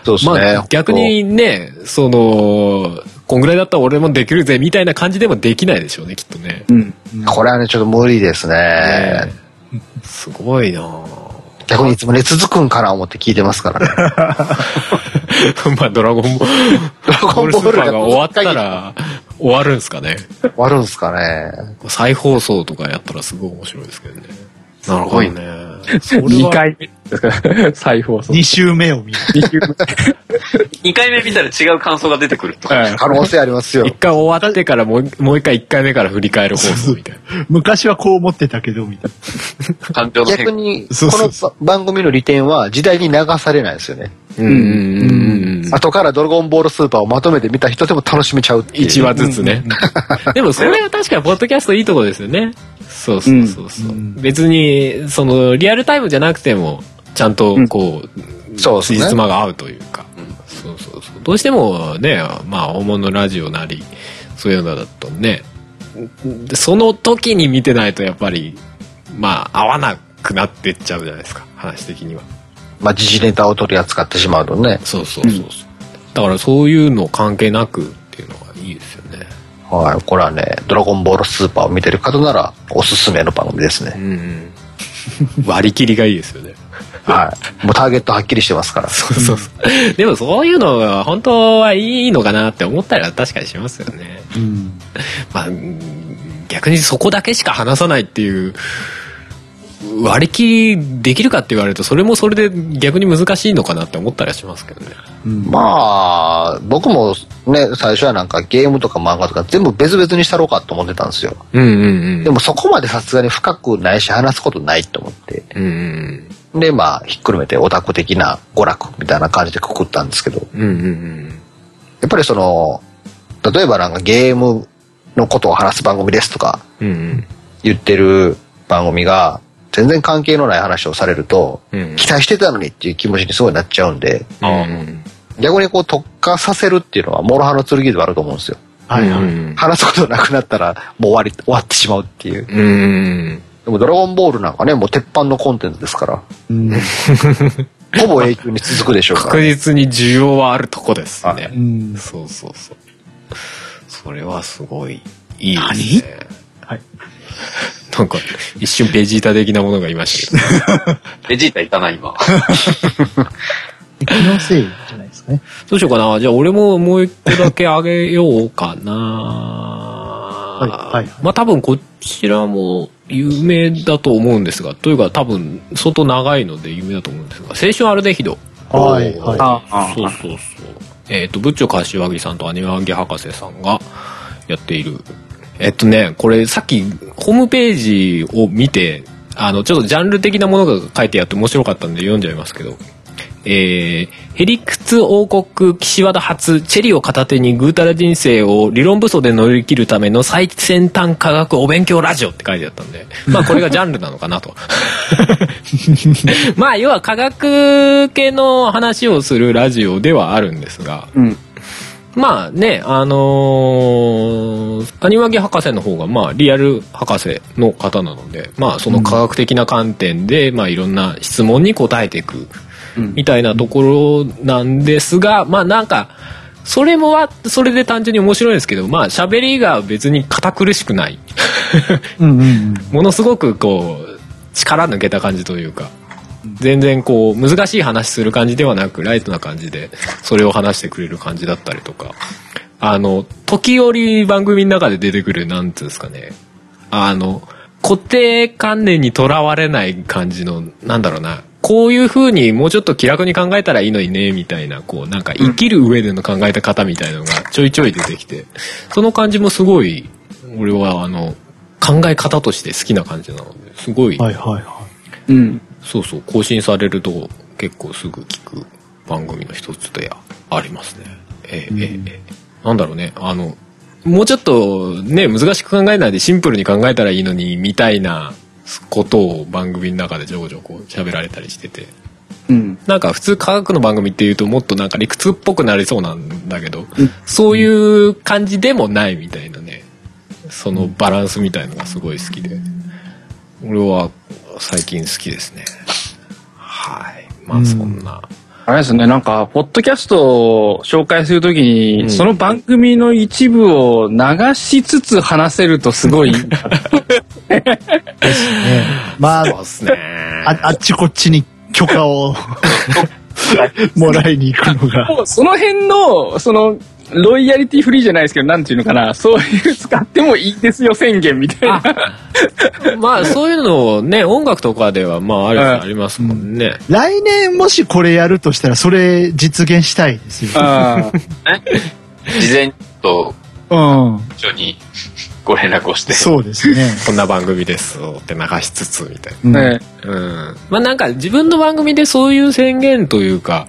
そうですね。まあ、逆にね、その、こんぐらいだったら俺もできるぜ、みたいな感じでもできないでしょうね、きっとね。うん。これはね、ちょっと無理ですね。ねすごいなぁ逆にいつもね、続くんかな思って聞いてますからね。[laughs] まあ、ドラゴンボール、ドラゴンボールが終わったら、終わるんすかね。終わるんすかね。再放送とかやったらすごい面白いですけどね。なるほどね。それは2回目ですから、再放送。2週目を見る。2週2回目見たら違う感想が出てくると。可能性ありますよ一。回終わってからもうもう一回一回目から振り返る放送みたいな。昔はこう思ってたけど、みたい感情の変化。逆に、この番組の利点は時代に流されないですよね。うんうんうんうん。後からドラゴンボールスーパーをまとめて見た人でも楽しめちゃうっていう。一話ずつね。でもそれは確かにポッドキャストいいとこですよね。そうそうそうそう。別に、その、リアルタイムじゃなくても、ちゃんとこう、そうですね辻褄が合うというか。そうそうそう。どうしてもね、まあ、大物ラジオなり、そういうのだとね、その時に見てないとやっぱり、まあ、合わなくなってっちゃうじゃないですか、話的には。まあ、時事ネタを取り扱ってしまうとね。そうそうそうそう。だからそういうの関係なくはい。これはね、ドラゴンボールスーパーを見てる方なら、おすすめの番組ですね。うんうん。[laughs] 割り切りがいいですよね。はい。もうターゲットはっきりしてますから。そうそうそう。でもそういうのが本当はいいのかなって思ったら確かにしますよね。な。うん。まあ、うん逆にそこだけしか話さないっていう、割り切りできるかって言われるとそれもそれで逆に難しいのかなって思ったりはしますけどね。まあ、僕もね、最初はなんかゲームとか漫画とか全部別々にしたろうかと思ってたんですよ。うんうんうん。でもそこまでさすがに深くないし話すことないと思って。うんうんで、まあ、ひっくるめてオタク的な娯楽みたいな感じでくくったんですけど、うん。うんうんうん。やっぱりその、例えばなんかゲームのことを話す番組ですとかうんうん。言ってる番組が全然関係のない話をされると、うん期待してたのにっていう気持ちにすごいなっちゃうんで、うん逆にこう特化させるっていうのは諸刃の剣ではあると思うんですよ。はいはい。うん話すことなくなったらもう終わり、終わってしまうっていう。うん。でもドラゴンボールなんかね、もう鉄板のコンテンツですから、うん。ほぼ永久に続くでしょうから。確実に需要はあるとこですね。うん。そうそうそう。それはすごいいいですね。はい。[laughs] なんか、一瞬ベジータ的なものがいましたけど。[laughs] ベジータいたな、今。気のせいじゃないですかね。どうしようかな。じゃあ俺ももう一個だけあげようかな。はいはいまあ多分こちらも有名だと思うんですが、というか多分相当長いので有名だと思うんですが、青春アルデヒド。はいはい。ああそうそうそう。えっ、と、ブッチョ柏木さんとアニメアンゲ博士さんがやっている。えっとね、これさっきホームページを見て、あの、ちょっとジャンル的なものが書いてあって面白かったんで読んじゃいますけど、えー、ヘリクツ王国岸和田発チェリを片手にぐうたら人生を理論武装で乗り切るための最先端科学お勉強ラジオって書いてあったんで、[laughs] まあこれがジャンルなのかなと。[laughs] まあ要は科学系の話をするラジオではあるんですが、うん。まあね、あのー、アニワギ博士の方が、まあ、リアル博士の方なので、まあ、その科学的な観点で、まあ、いろんな質問に答えていく、うんみたいなところなんですが、まあ、なんか、それもは、それで単純に面白いんですけど、まあ、喋りが別に堅苦しくない。うんうんうん。[laughs] ものすごくこう力抜けた感じというか全然こう難しい話する感じではなくライトな感じでそれを話してくれる感じだったりとかあの時折番組の中で出てくるなんていうんですかねあの固定観念にとらわれない感じのなんだろうなこういう風にもうちょっと気楽に考えたらいいのにねみたいなこうなんか生きる上での考えた方みたいなのがちょいちょい出てきてその感じもすごい俺はあの考え方として好きな感じなのですごい、はいはいはい。うん。そうそう更新されると結構すぐ聞く番組の一つでありますね。ええええええ。なんだろうね。あのもうちょっとね難しく考えないでシンプルに考えたらいいのにみたいなことを番組の中でちょこちょこ喋られたりしてて。うん。なんか普通科学の番組っていうともっとなんか理屈っぽくなりそうなんだけど、そういう感じでもないみたいなね。そのバランスみたいのがすごい好きで俺は最近好きですね。はい。まあそんな、あれですね、なんか、ポッドキャストを紹介するときに、うん。その番組の一部を流しつつ話せるとすごい、ね、まあ、そうですね。ああっちこっちに許可を [laughs] もらいに行くのが。その辺の、その、ロイヤリティフリーじゃないですけど、なんていうのかな、そういう使ってもいいですよ宣言みたいな。まあそういうのをね音楽とかではまああるありますもんね、来年もしこれやるとしたら、それ実現したいですよ。あ [laughs] 事前とうん。一緒にご連絡をして。そうですね。[laughs] こんな番組ですって流しつつみたいなうんねうんまあなんか自分の番組でそういう宣言というか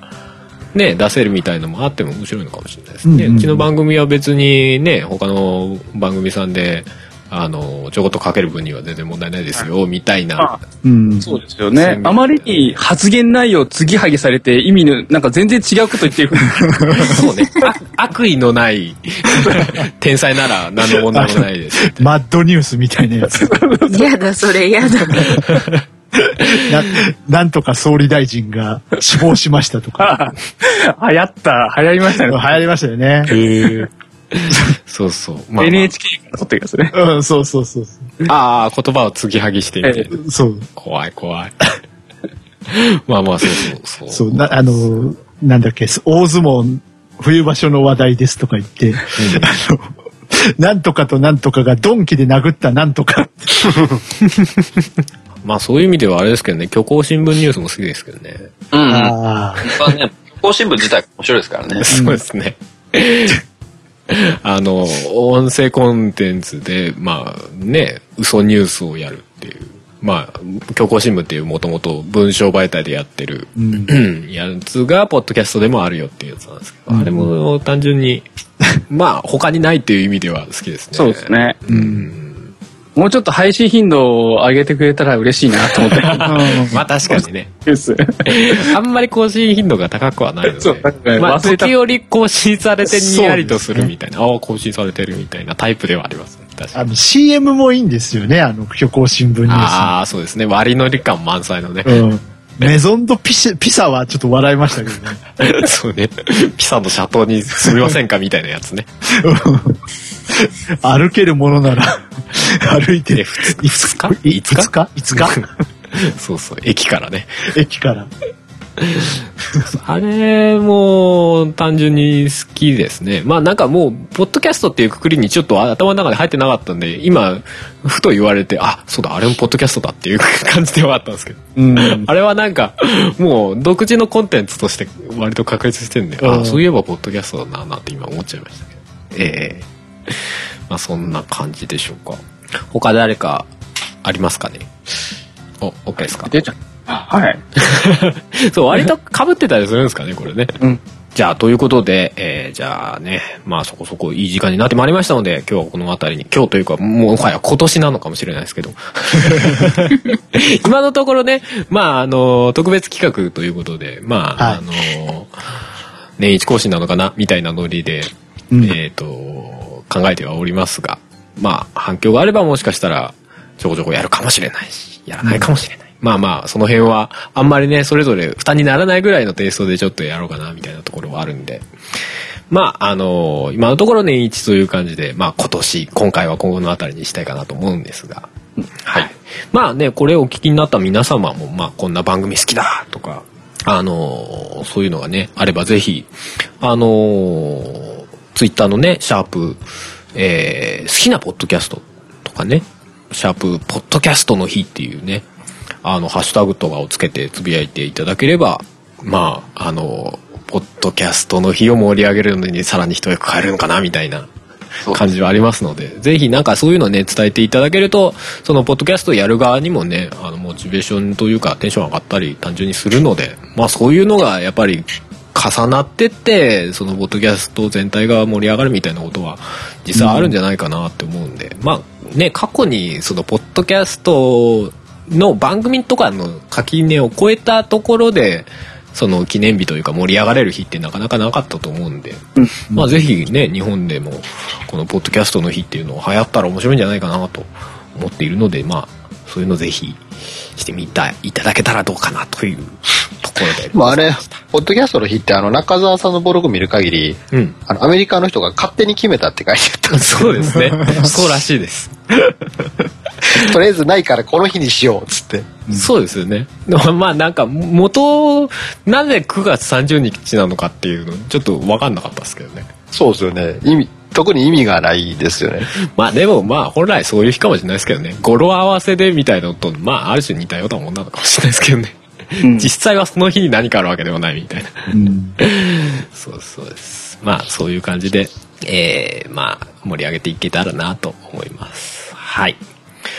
ね出せるみたいのもあっても面白いのかもしれないですね、うんうんうちの番組は別にね他の番組さんであのちょこっとかける分には全然問題ないですよみたいなあうん。そうですよね。あまりに発言内容継ぎはぎされて意味の、なんか全然違うこと言ってる。[laughs] そうねあ悪意のない天才なら何の問題もないです [laughs] マッドニュースみたいなやつ。[laughs] やだ、それやだ。[laughs] ななんとか総理大臣が死亡しましたとか。[laughs] 流行った、流行りました流ね。行りましたよね。へえ [laughs] そうそう、まあまあ NHK から撮ってるやつね。うん、そうそうそうそああ言葉を継ぎはぎしてみて。そう。怖い怖いまあまあそうそうそうそう、な、あの、なんだっけ、大相撲冬場所の話題ですとか言って、あの、なんとかとなんとかがドンキで殴ったなんとか。まあそういう意味ではあれですけどね、虚構新聞ニュースも好きですけどね。うんうん。あね、更新部自体面白いですからね。[laughs] そうですね。[laughs] あの、音声コンテンツで、まあね、嘘ニュースをやるっていう。まあ、虚構新聞っていうもともと文章媒体でやってる、うん。[clears throat] やつが、ポッドキャストでもあるよっていうやつなんですけど、あれも単純に、まあ他にないっていう意味では好きですね。そうです。ね。うん。もうちょっと配信頻度を上げてくれたら嬉しいなと思って。[laughs] まあ確かにね。です。あんまり更新頻度が高くはないので。そう確かにまあ、忘れた時折更新されてにやりとするみたいな、ああ、更新されてるみたいなタイプではありますね。確かに。CM もいいんですよね、あの、虚構新聞ニューああ、そうですね。割り乗り感満載のね。ス。うん。メゾンドピシピサはちょっと笑いましたけどね。[laughs] そうね。ピサの斜塔に住みませんかみたいなやつね。[laughs] [laughs] 歩けるものなら、[laughs] 歩いて、でふつ5日？いつかいつか？[laughs] そうそう、駅からね。駅から。あれも単純に好きですね。まあなんかもう、ポッドキャストっていうくくりにちょっと頭の中で入ってなかったんで、今、ふと言われて、あ、そうだ、あれもポッドキャストだっていう感じではあったんですけど。うん。あれはなんか、もう独自のコンテンツとして割と確立してるんで、うんあ、そういえばポッドキャストだな、なんて今思っちゃいましたけど。ええ [laughs] まあそんな感じでしょうか。他誰かありますかね？お、OK ですか？出ちゃはい。[laughs] そう、割と被ってたりするんですかね、これね。うん。じゃあ、ということで、えーじゃあね、まあそこそこいい時間になってまいりましたので、今日はこの辺りに、今日というか、もはや今年なのかもしれないですけど。[laughs] 今のところね、まああの、特別企画ということで、まあ、はいあの、年一更新なのかな、みたいなノリで、うんえっ、と、考えてはおりますが、まあ反響があればもしかしたら、ちょこちょこやるかもしれないし、やらないかもしれない。まあまあ、その辺は、あんまりね、それぞれ負担にならないぐらいのテイストでちょっとやろうかな、みたいなところはあるんで。まあ、あの今のところ年一という感じで、まあ今年、今回は今後のあたりにしたいかなと思うんですが。はい。まあね、これをお聞きになった皆様も、まあこんな番組好きだとか、あのそういうのがね、あればぜひ、あのツイッターのね、シャープ、えー好きなポッドキャストとかね、シャープ、ポッドキャストの日っていうね、あの、ハッシュタグとかをつけてつぶやいていただければ、まあ、あの、ポッドキャストの日を盛り上げるのにさらに一役変えるのかな、みたいな感じはありますので、ぜひなんかそういうのね、伝えていただけると、そのポッドキャストをやる側にもね、あの、モチベーションというかテンション上がったり単純にするので、まあそういうのがやっぱり重なってって、そのポッドキャスト全体が盛り上がるみたいなことは実際あるんじゃないかなって思うんで、まあね、過去にそのポッドキャストの番組とかの垣根を超えたところで、その記念日というか盛り上がれる日ってなかなかなかったと思うんで、まあぜひね、日本でもこのポッドキャストの日っていうのを流行ったら面白いんじゃないかなと思っているので、まあそういうのぜひしてみたいただけたらどうかなというところで。まああれ、ポッドキャストの日ってあの中澤さんのブログ見る限り、うん。あのアメリカの人が勝手に決めたって書いてあっそうですね。[laughs] そうらしいです。た。とりあえずないからこの日にしようっつって。そうですよね。まあなんか元、なぜ9月30日なのかっていうのちょっと分かんなかったですけどね。そうですよね。意味、特に意味がないですよね。まあでもまあ本来そういう日かもしれないですけどね。語呂合わせでみたいなのと、まあある種似たようなもんなのかもしれないですけどね。実際はその日に何かあるわけではないみたいな。うん。そうそうです。まあそういう感じで、えー、まあ盛り上げていけたらなと思います。はい。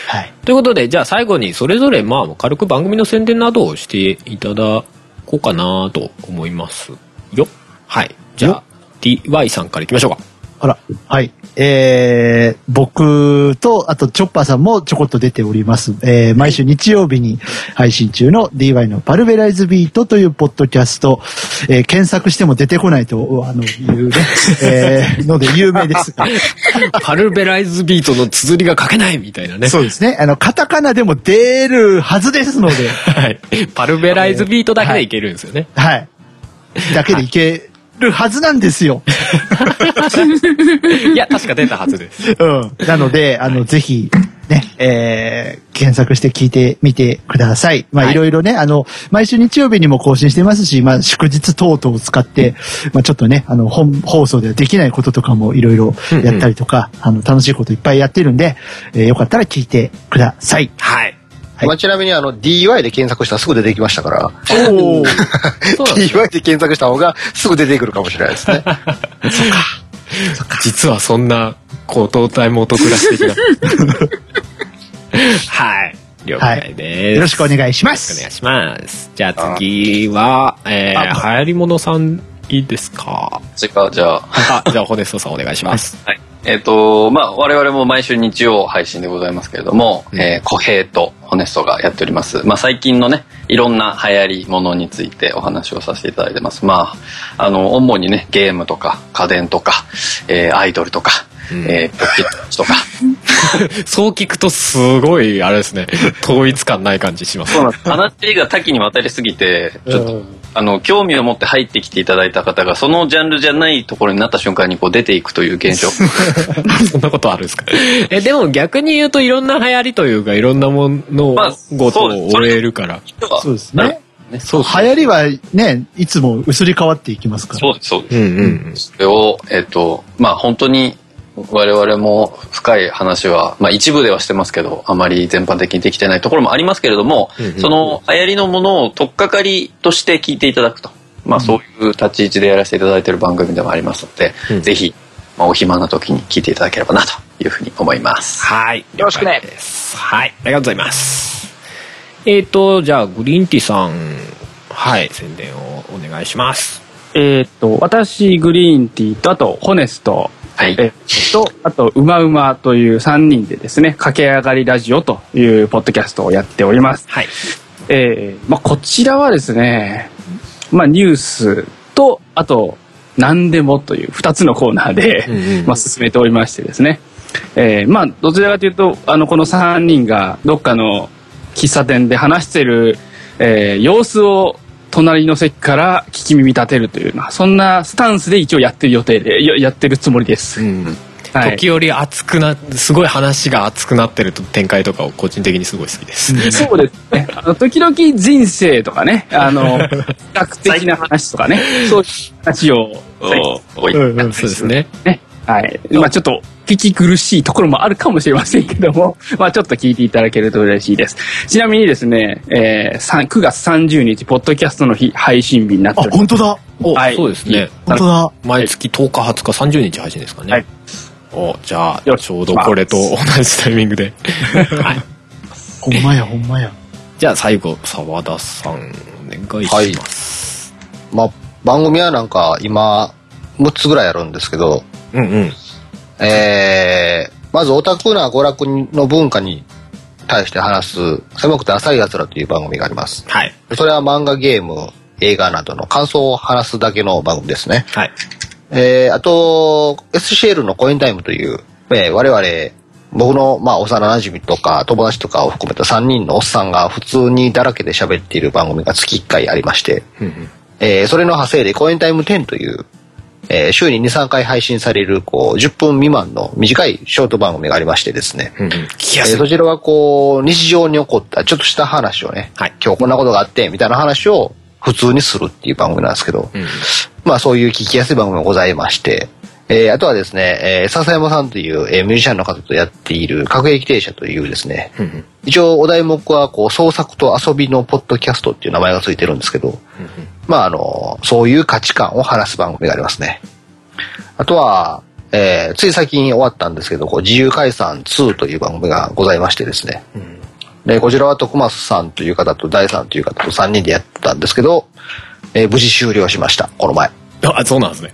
はい。ということで、じゃあ最後にそれぞれまあ軽く番組の宣伝などをしていただこうかなと思いますよ。はい。じゃあ DY さんからいきましょうか。あら、はい。えー、僕と、あと、チョッパーさんもちょこっと出ております。えー、毎週日曜日に配信中の DY のパルベライズビートというポッドキャスト、えー、検索しても出てこないと、あの、いうね、[laughs] えー、ので有名です。[laughs] パルベライズビートの綴りが書けないみたいなね。そうですね。あの、カタカナでも出るはずですので、[laughs] はい。パルベライズビートだけでいけるんですよね。はい。だけでいけるはずなんですよ。[laughs] いや、確か出たはずです。うん。なので、あの、ぜひ、ね、えー、検索して聞いてみてください。まあ、はいいろいろね、あの、毎週日曜日にも更新してますし、まあ、祝日等々を使って、まあ、ちょっとね、あの、本放送ではできないこととかもいろいろやったりとか、あの、楽しいこといっぱいやってるんで、えーよかったら聞いてください。はい。はい。まあ、ちなみにあの DY で検索したらすぐ出てきましたから、[laughs] DY で検索した方がすぐ出てくるかもしれないですね。[laughs] 実はそんな、高等体元暮らし的な。[laughs] はい。了解です、よろしくお願いしまよろしくお願いします。じゃあ次は、えー、流行り物さんいいですか？それか、じゃあ、あ、じゃあ、ホネストさんお願いします。はい。えっ、と、まあ、我々も毎週日曜配信でございますけれども、うんえー、小平とホネストがやっております。まあ、最近のね、いろんな流行りものについてお話をさせていただいてます。まあ、あの、主にね、ゲームとか、家電とか、えー、アイドルとか、うんえー、ポッケットとか、[laughs] そう聞くとすごい、あれですね、[laughs] 統一感ない感じします。そうなんです。話が多岐にわたりすぎて、ちょっと、あの、興味を持って入ってきていただいた方が、そのジャンルじゃないところになった瞬間にこう出ていくという現象。[laughs] そんなことあるんですか？え、でも逆に言うといろんな流行りというか、いろんなものまあごとを追えるから。そうですね。そう流行りはね、いつも移り変わっていきますから。そうです、そうです。うんうんそれを、えっ、と、まあ本当に我々も深い話は、まあ一部ではしてますけど、あまり全般的にできてないところもありますけれども、うんうんその流行りのものを取っかかりとして聞いていただくと。まあそういう立ち位置でやらせていただいている番組でもありますので、うんぜひ、まあ、お暇な時に聞いていただければなというふうに思います。はい。よろしくねはい。ありがとうございます。えっ、と、じゃあ、グリーンティさん、はい、宣伝をお願いします。えーっと、私、グリーンティーと、あと、ホネスト、はい。えと、あと、うまうまという3人でですね、駆け上がりラジオというポッドキャストをやっております。はい。えーまあ、こちらはですね、まあ、ニュースと、あと、何でもという2つのコーナーで、うんうんまあ、進めておりましてですね。えーまあ、どちらかというと、あの、この3人がどっかの喫茶店で話してる、えー様子を隣の席から聞き耳立てるというそんなスタンスで一応やってる予定で、ややってるつもりです。うん。はい時折熱くな、すごい話が熱くなってる展開とかを個人的にすごい好きです。そうですね。あの、時々人生とかね、あの、[laughs] 比較的な話とかね、そういう話を、おいうんうんそうですね。ね、はい。まあちょっと、聞き苦しいところもあるかもしれませんけども、[laughs] まあちょっと聞いていただけると嬉しいです。ちなみにですね、えー、さん9月30日、ポッドキャストの日、配信日になってあお、ります。本当だお、はいそうですね。本当だ毎月10日、20日、30日配信ですかね。はいお、じゃあ、ちょうどこれと同じタイミングで。はい。ほんまや、ほんまや。じゃあ最後、沢田さん、お願いします。まあ、番組はなんか今、6つぐらいあるんですけど、うんうん。えー、まずオタクな娯楽の文化に対して話す、狭くて浅い奴らという番組があります。はい。それは漫画、ゲーム、映画などの感想を話すだけの番組ですね。はい。えー、あと、SCL のコインタイムという、えー我々、僕の、まあ、幼馴染とか友達とかを含めた3人のおっさんが普通にだらけで喋っている番組が月1回ありまして、うんうんえーそれの派生でコインタイム10という、えー週に2、3回配信される、こう、10分未満の短いショート番組がありましてですね。うんうん。え。ーそちらはこう、日常に起こったちょっとした話をね、はい。今日こんなことがあって、みたいな話を普通にするっていう番組なんですけど、うんまあそういう聞きやすい番組もございまして、えーあとはですね、えー笹山さんという、えーミュージシャンの方とやっている各駅停車というですね、うんうん。一応お題目はこう創作と遊びのポッドキャストっていう名前がついてるんですけど、まああの、そういう価値観を話す番組がありますね。あとは、えーつい最近終わったんですけど、こう自由解散2という番組がございましてですね。で、こちらは徳松さんという方と大さんという方と3人でやってたんですけど、えー無事終了しました、この前。あ、そうなんですね。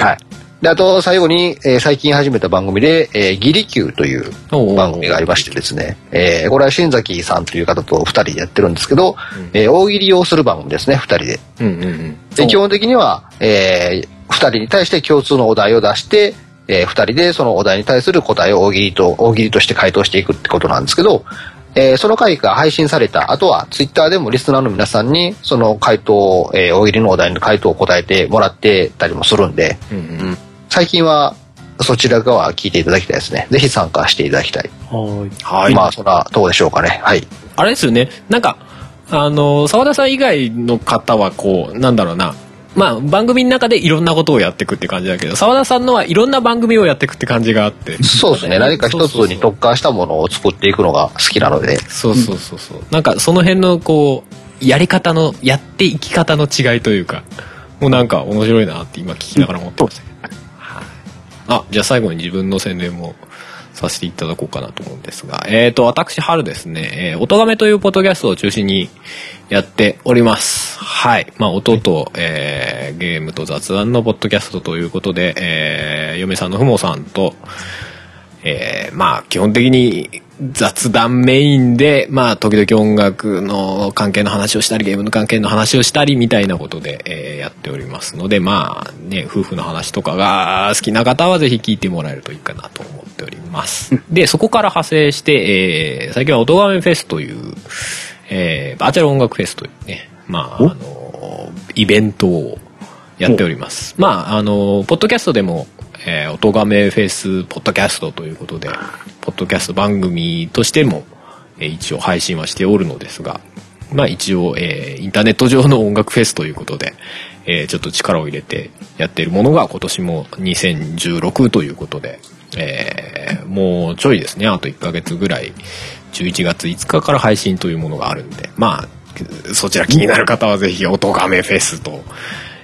はい。で、あと、最後に、えー最近始めた番組で、えーギリキューという番組がありましてですね、えーこれは新崎さんという方と二人でやってるんですけど、えー大喜利をする番組ですね、二人で。うんうんうん。で、基本的には、えー二人に対して共通のお題を出して、えー二人でそのお題に対する答えを大喜利と、大喜利として回答していくってことなんですけど、えーその回が配信された後は、ツイッターでもリスナーの皆さんに、その回答を、えー大喜利のお題の回答を答えてもらってたりもするんで、うんうん最近はそちら側聞いていただきたいですね。ぜひ参加していただきたい。はい。まあ、そんなとこでしょうかね。はい。あれですよね。なんか、あの、沢田さん以外の方はこう、なんだろうな。まあ、番組の中でいろんなことをやっていくって感じだけど、沢田さんのはいろんな番組をやっていくって感じがあって。そうですね。何か一つに特化したものを作っていくのが好きなので。そうそうそうそう。なんかその辺のこう、やり方の、やっていき方の違いというか、もうなんか面白いなって今聞きながら思ってましたけど。あ、じゃあ最後に自分の宣伝もさせていただこうかなと思うんですが、えっ、と、私、春ですね、えー、音亀というポッドキャストを中心にやっております。はい。まあ、音と、えーゲームと雑談のポッドキャストということで、えー嫁さんのふもさんと、えーまあ基本的に雑談メインで、まあ、時々音楽の関係の話をしたり、ゲームの関係の話をしたり、みたいなことで、えーやっておりますので、まあ、ね、夫婦の話とかが好きな方はぜひ聞いてもらえるといいかなと思っております。で、そこから派生して、えー最近は音亀フェスという、えーバーチャル音楽フェスというね、まあ、あの、イベントをやっております。まあ、あの、ポッドキャストでも、えー、音亀フェスポッドキャストということで、ポッドキャスト番組としても、えー一応配信はしておるのですが、まあ一応、えーインターネット上の音楽フェスということで、えーちょっと力を入れてやっているものが今年も2016ということで、えーもうちょいですね、あと1ヶ月ぐらい、11月5日から配信というものがあるんで、まあ、そちら気になる方はぜひ、音亀フェスと、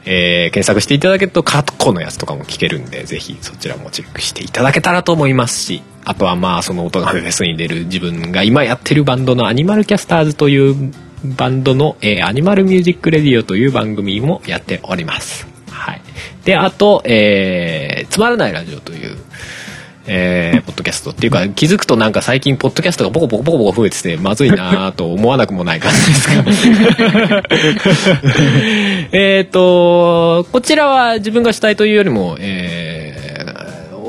えー検索していただけると過去のやつとかも聞けるんで、ぜひそちらもチェックしていただけたらと思いますし、あとはまあその音亀フェスに出る自分が今やってるバンドのアニマルキャスターズというバンドの、えーアニマルミュージックレディオという番組もやっております。はい。で、あと、えーつまらないラジオという、えーポッドキャストっていうか気づくとなんか最近ポッドキャストがボコボコボコボコ増えててまずいなと思わなくもない感じですが [laughs] えっとこちらは自分が主体というよりも、えー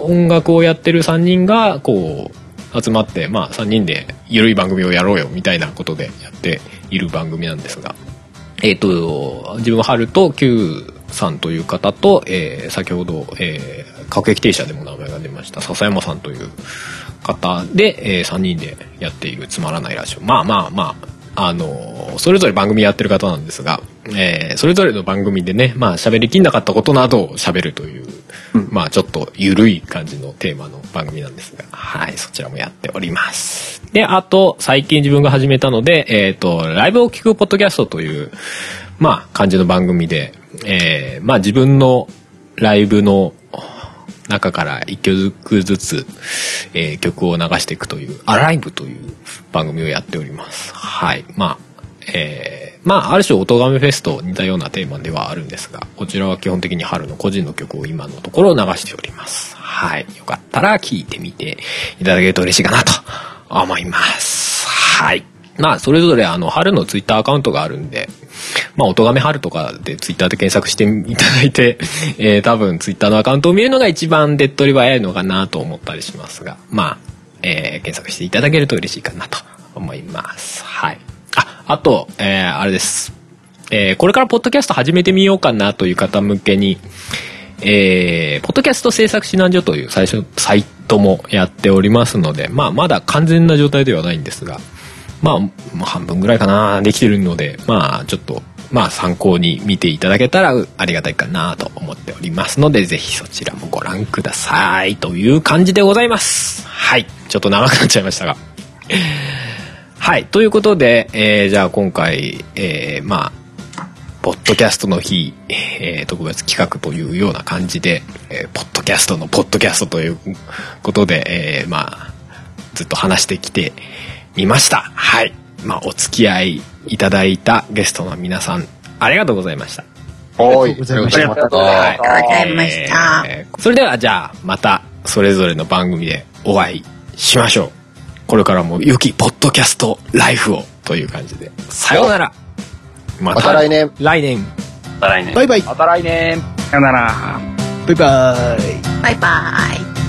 音楽をやってる3人がこう集まってまあ3人で緩い番組をやろうよみたいなことでやっている番組なんですが。えっ、と、自分は春と Q さんという方と、えー先ほど、えー、各駅停車でも名前が出ました笹山さんという方で、え3人でやっているつまらないラジオ。まあまあまあ、あのーそれぞれ番組やってる方なんですが、えーそれぞれの番組でね、まあ喋りきんなかったことなどを喋るという、まあちょっと緩い感じのテーマの番組なんですが、はい、そちらもやっております。で、あと、最近自分が始めたので、えっ、と、ライブを聞くポッドキャストという、まあ、感じの番組で、えーまあ自分のライブの中から一曲ずつ、えー曲を流していくという、アライブという番組をやっております。はい。まあ、えーまあ、ある種、音亀フェスと似たようなテーマではあるんですが、こちらは基本的に春の個人の曲を今のところ流しております。はい。よかったら聴いてみていただけると嬉しいかなと思います。はい。まあ、それぞれあの、春のツイッターアカウントがあるんで、まあ、音亀春とかでツイッターで検索していただいて、[laughs] えー多分ツイッターのアカウントを見るのが一番手っ取り早いのかなと思ったりしますが、まあ、えー検索していただけると嬉しいかなと思います。はい。あ、あと、えーあれです。えーこれからポッドキャスト始めてみようかなという方向けに、えーポッドキャスト制作指南所という最初、サイトもやっておりますので、まあ、まだ完全な状態ではないんですが、まあ、半分ぐらいかな、できてるので、まあ、ちょっと、まあ、参考に見ていただけたらありがたいかなと思っておりますので、ぜひそちらもご覧ください。という感じでございます。はい。ちょっと長くなっちゃいましたが。はい。ということで、えーじゃあ今回、えーまあ、ポッドキャストの日、えー特別企画というような感じで、えーポッドキャストのポッドキャストということで、えーまあ、ずっと話してきてみました。はい。まあ、お付き合いいただいたゲストの皆さん、ありがとうございました。おい。ありがとうございましたありがとうございましたそれでは、じゃあ、また、それぞれの番組でお会いしましょう。これからも良きポッドキャストライフをという感じで。さようなら。ままた来年。来年。また来年バイバイ。また来年。さよなら。バイバイ。バイバイ。